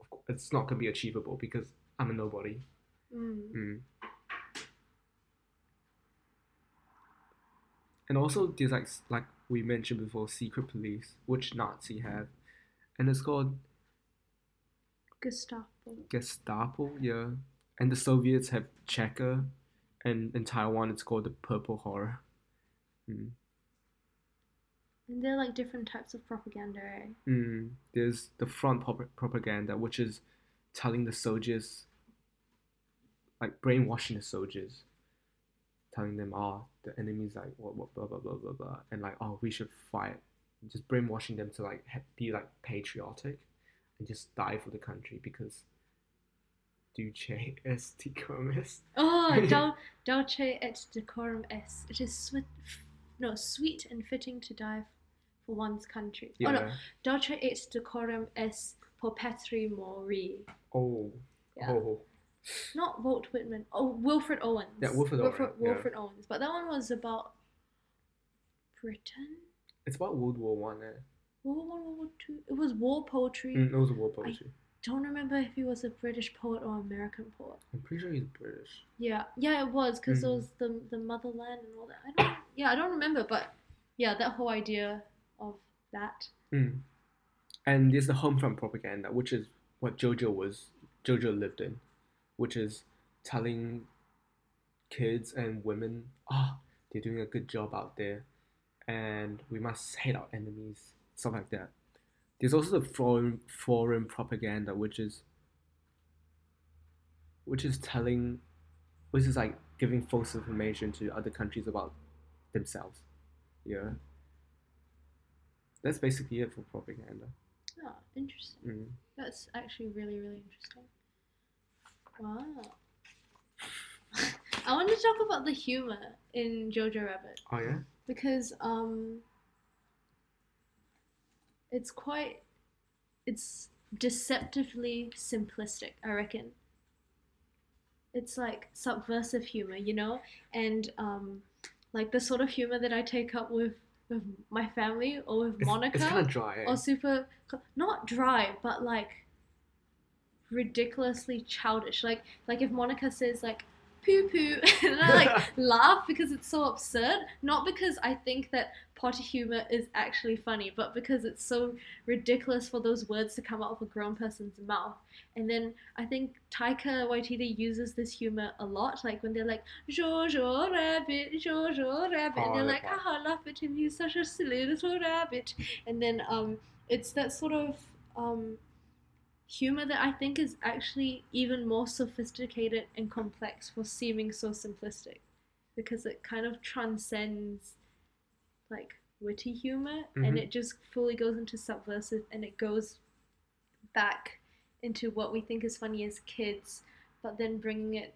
of course, it's not going to be achievable because i'm a nobody Mm. Mm. And also, there's like like we mentioned before, secret police, which Nazi have, and it's called Gestapo. Gestapo, yeah. And the Soviets have Cheka, and in Taiwan it's called the Purple Horror. Mm. And they're like different types of propaganda, right? Mm. There's the front prop- propaganda, which is telling the soldiers, like brainwashing the soldiers, telling them, oh, the enemy's like what, what, blah, blah, blah, blah, blah, and like, oh, we should fight just brainwashing them to like be like patriotic and just die for the country because Duce est decorum est. Oh, dul- dulce et decorum est. It is sweet, no, sweet and fitting to die for one's country. Oh no, Yeah. dulce et decorum est per petri mori. Oh. Yeah. Oh. Not Walt Whitman. Oh, Wilfred Owens. Yeah, Wilfred Owen, Wilfred, yeah. Owens. But that one was about Britain. It's about World War One. Eh? World War One, World War Two. It was war poetry. Mm, it was war poetry. Don't remember if he was a British poet or American poet. I'm pretty sure he's British. Yeah, yeah, it was because it Mm. was the the motherland and all that. I don't. Yeah, I don't remember, but yeah, that whole idea of that. Mm. And there's the home front propaganda, which is what Jojo was. Jojo lived in, which is telling kids and women, ah, they're doing a good job out there, and we must hate our enemies, stuff like that. There's also the foreign foreign propaganda, which is which is telling, which is like giving false information to other countries about themselves. Yeah. That's basically it for propaganda. Oh, interesting. Mm. That's actually really really interesting. Wow. I want to talk about the humor in Jojo Rabbit. Oh yeah. because um it's quite it's deceptively simplistic i reckon it's like subversive humor you know and um like the sort of humor that i take up with with my family or with It's, monica it's kind of dry. eh? or super not dry but like ridiculously childish. Like like if monica says like poo poo and i like laugh because it's so absurd not because i think that potty humor is actually funny but because it's so ridiculous for those words to come out of a grown person's mouth. And then i think taika waititi uses this humor a lot like when they're like jojo rabbit jojo rabbit Oh, and they're that like haha laugh at him he's such a silly little rabbit. And then um it's that sort of um humor that I think is actually even more sophisticated and complex for seeming so simplistic because it kind of transcends like witty humor Mhm. and it just fully goes into subversive and it goes back into what we think is funny as kids but then bringing it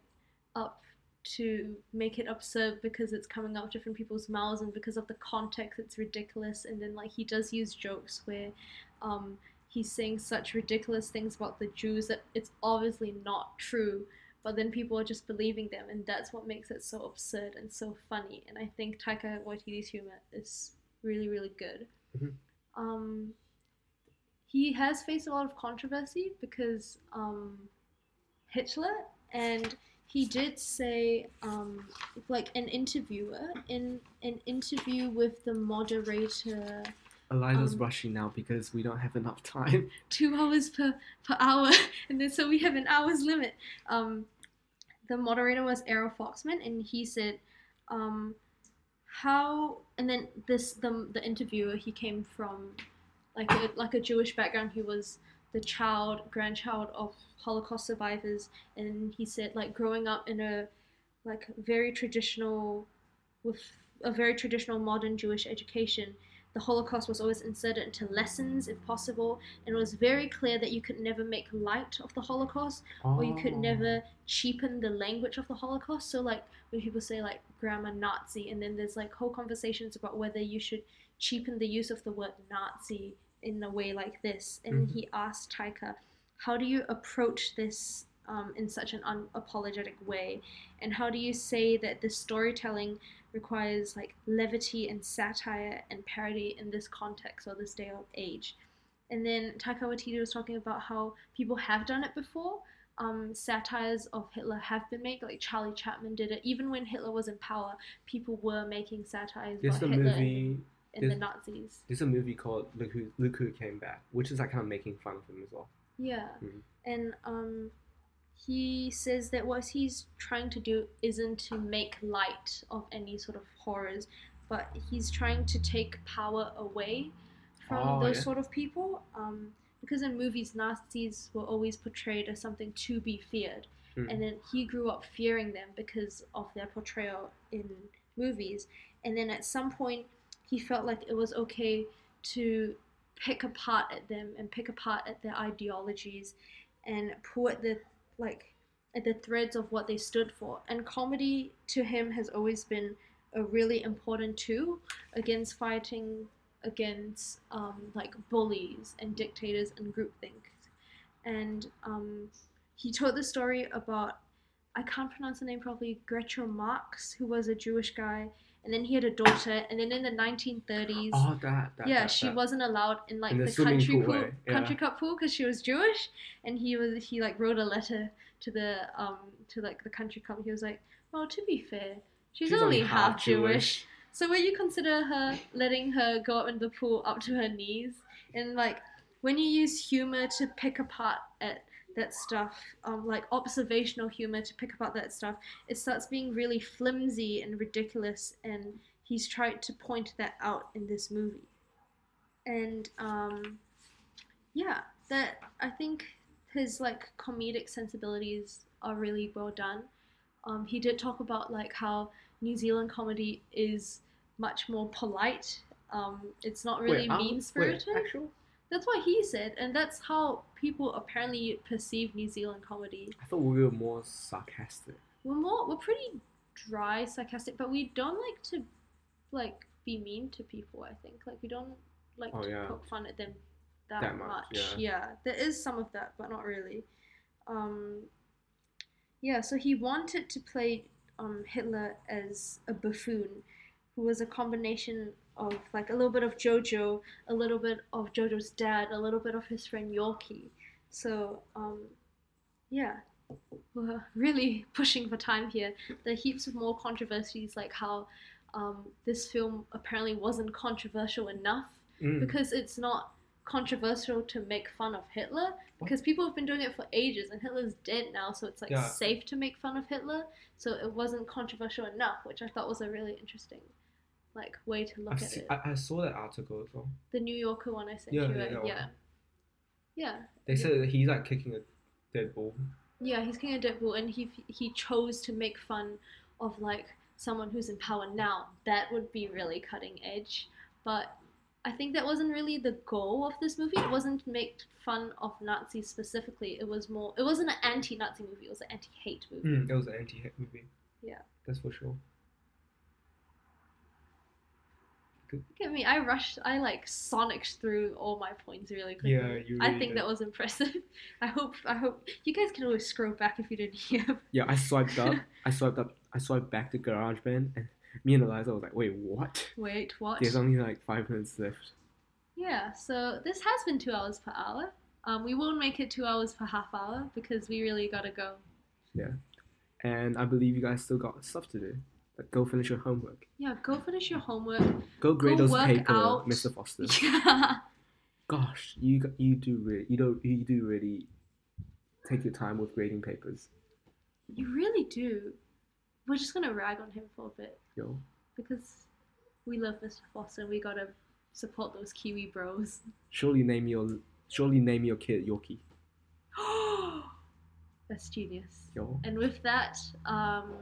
up to make it absurd because it's coming out of different people's mouths and because of the context it's ridiculous and then like he does use jokes where um he's saying such ridiculous things about the Jews that it's obviously not true, but then people are just believing them, and that's what makes it so absurd and so funny. And I think Taika Waititi's humor is really, really good. Mhm. Um, he has faced a lot of controversy because um, Hitler, and he did say, um, like an interviewer in an interview with the moderator Eliza's um, rushing now because we don't have enough time. two hours per per hour, and then so we have an hour's limit. Um, the moderator was Errol Foxman, and he said, um, "How?" And then this the the interviewer he came from like a like a Jewish background. He was the child grandchild of Holocaust survivors, and he said like growing up in a like very traditional with a very traditional modern Jewish education the Holocaust was always inserted into lessons if possible, and it was very clear that you could never make light of the Holocaust or you could Oh. never cheapen the language of the Holocaust. So, like when people say like grammar Nazi, and then there's like whole conversations about whether you should cheapen the use of the word Nazi in a way like this. And Mhm. he asked Taika, "How do you approach this?" Um, in such an unapologetic way, and how do you say that the storytelling requires like levity and satire and parody in this context or this day of age. And then Taika Waititi was talking about how people have done it before. Um, satires of Hitler have been made, like Charlie Chaplin did it. Even when Hitler was in power, people were making satires There's about Hitler movie. and, and the Nazis. There's a movie called Look Who Look Who Came Back, which is like kind of making fun of him as well. Yeah. Mhm. And um, he says that what he's trying to do isn't to make light of any sort of horrors, but he's trying to take power away from Oh, those yeah. sort of people. Um, because in movies, Nazis were always portrayed as something to be feared. Mm. And then he grew up fearing them because of their portrayal in movies. And then at some point, he felt like it was okay to pick apart at them and pick apart at their ideologies and pull at the like the threads of what they stood for. And comedy to him has always been a really important tool against fighting against um, like bullies and dictators and groupthink. And um, he told the story about I can't pronounce the name properly. Groucho Marx, who was a Jewish guy, and then he had a daughter, and then in the 1930s. Oh, that. that yeah, that, she that. wasn't allowed in like In the the, country pool pool, yeah. country cup pool because she was Jewish, and he was he like wrote a letter to the um to like the country club. He was like, well, to be fair, she's, She's only, only half, half Jewish. Jewish. So will you consider her letting her go up in the pool up to her knees? And like when you use humor to pick apart at that stuff, um, like observational humor to pick apart that stuff, it starts being really flimsy and ridiculous. And he's tried to point that out in this movie. And um, yeah, that I think his like comedic sensibilities are really well done. Um, he did talk about like how New Zealand comedy is much more polite. Um, it's not really mean spirited. actual? That's what he said, and that's how people apparently perceive New Zealand comedy. I thought we were more sarcastic. We're more, we're pretty dry, sarcastic, but we don't like to like be mean to people. I think like we don't like Oh, to yeah. poke fun at them that, That much. much, yeah. there is some of that, but not really. Um, yeah, so he wanted to play um, Hitler as a buffoon, who was a combination of like a little bit of Jojo, a little bit of Jojo's dad, a little bit of his friend Yorkie. So um, yeah, we're really pushing for time here. There are heaps of more controversies, like how um, this film apparently wasn't controversial enough Mm. because it's not controversial to make fun of Hitler because people have been doing it for ages and Hitler's dead now so it's like Yeah. safe to make fun of Hitler so it wasn't controversial enough which I thought was a really interesting like way to look I've at se- it I, I saw that article as well. the New Yorker one I sent Yeah, you yeah, yeah, yeah yeah They said that he's like kicking a dead ball. Yeah, he's King of Deadpool, and he he chose to make fun of like someone who's in power now. That would be really cutting edge, but I think that wasn't really the goal of this movie. It wasn't to make fun of Nazis specifically. It was more. It wasn't an anti-Nazi movie. It was an anti-hate movie. Mm, it was an anti-hate movie. Yeah. That's for sure. Look at me. I rushed. I like sonicked through all my points really quickly. Yeah, you I think did. that was impressive. I hope. I hope you guys can always scroll back if you didn't hear. Yeah, I swiped up. I swiped up. I swiped back to GarageBand, and me and Eliza was like, "Wait, what? Wait, what? There's only like five minutes left." Yeah, so this has been two hours per hour. Um, we won't make it two hours per half hour because we really gotta go. Yeah, and I believe you guys still got stuff to do. Like, go finish your homework. Yeah, go finish your homework. Go grade Go those work paper, out. Mr. Foster. Yeah. Gosh, you you do really you don't you do really take your time with grading papers, You really do. We're just gonna rag on him for a bit yo. because we love Mr. Foster. We gotta support those Kiwi bros. Surely name your surely name your kid Yorkie, That's genius. yo. And with that, um,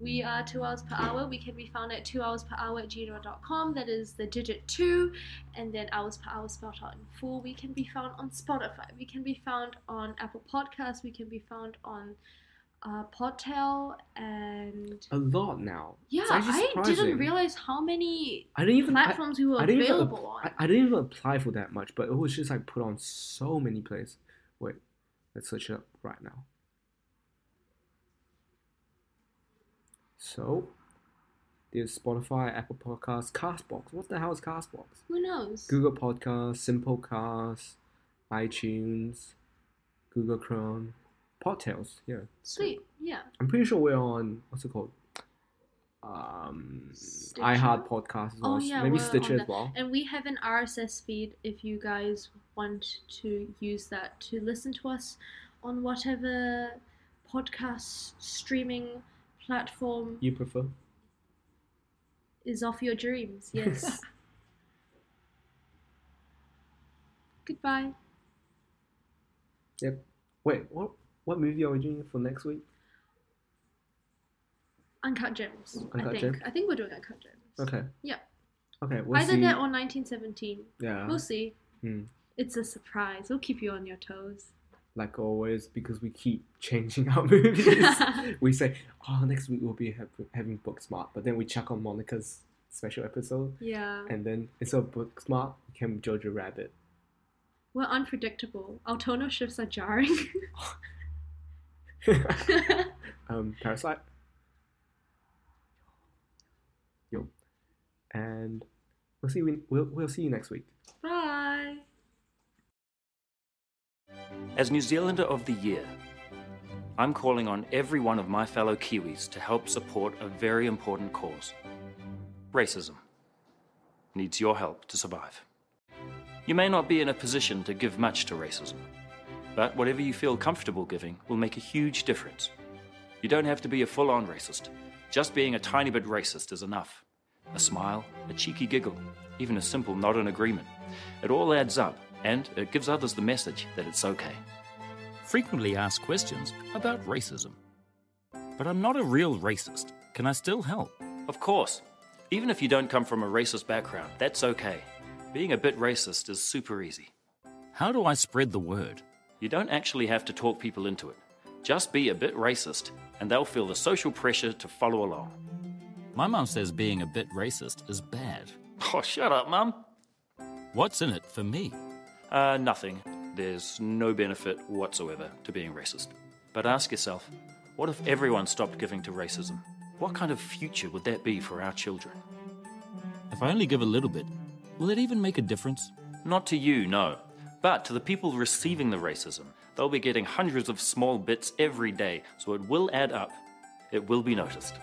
we are two hours per hour. We can be found at two hours per hour at gmail.com. That is the digit two, and then hours per hour spelled out in full. We can be found on Spotify. We can be found on Apple Podcasts. We can be found on uh, Podtail, and A lot now. yeah, I didn't realize how many I didn't even I, platforms we were I didn't even available app- on. I, I didn't even apply for that much, but it was just like put on so many places. Wait, let's search it up right now. So, there's Spotify, Apple Podcasts, Castbox. What the hell is Castbox? Who knows? Google Podcasts, Simplecast, iTunes, Google Chrome, Podtails. Yeah, Sweet, yeah. I'm pretty sure we're on what's it called? Um, Stitcher? iHeart Podcast as well. Oh, yeah, maybe Stitcher as well. And we have an RSS feed if you guys want to use that to listen to us on whatever podcast streaming platform You prefer? is off your dreams. Yes. Goodbye. Yep. Wait, what? What movie are we doing for next week? Uncut Gems. I think. Gems? I think we're doing Uncut Gems. Okay. Yeah. Okay, we'll Either see. that or 1917. yeah. That or 1917. yeah. We'll see. Hmm. It's a surprise. We'll keep you on your toes. Like always, because we keep changing our movies. we say, oh, next week we'll be have, having Booksmart, but then we chuck on Monica's special episode, Yeah. and then instead of Booksmart, we can Jojo Rabbit. We're unpredictable. Our tonal shifts are jarring. um, Parasite. Yo, and we'll see. You, we'll we'll see you next week. Bye. As New Zealander of the Year, I'm calling on every one of my fellow Kiwis to help support a very important cause. Racism needs your help to survive. You may not be in a position to give much to racism, but whatever you feel comfortable giving will make a huge difference. You don't have to be a full on racist. Just being a tiny bit racist is enough. A smile, a cheeky giggle, even a simple nod in agreement. It all adds up, and it gives others the message that it's okay. frequently asked questions about racism. But I'm not a real racist. Can I still help? Of course. Even if you don't come from a racist background, that's okay. Being a bit racist is super easy. How do I spread the word? You don't actually have to talk people into it. Just be a bit racist, and they'll feel the social pressure to follow along. My mum says being a bit racist is bad. Oh, shut up, Mum. What's in it for me? Uh, nothing. There's no benefit whatsoever to being racist. But ask yourself what if everyone stopped giving to racism? What kind of future would that be for our children? If I only give a little bit, will it even make a difference? Not to you, no. But to the people receiving the racism, they'll be getting hundreds of small bits every day, so it will add up. It will be noticed.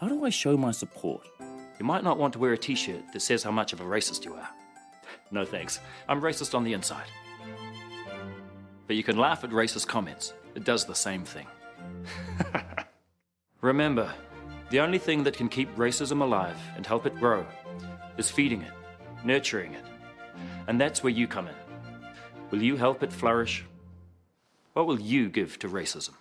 How do I show my support? You might not want to wear a t shirt that says how much of a racist you are. No thanks. I'm racist on the inside. But you can laugh at racist comments, it does the same thing. Remember, the only thing that can keep racism alive and help it grow is feeding it, nurturing it. And that's where you come in. Will you help it flourish? What will you give to racism?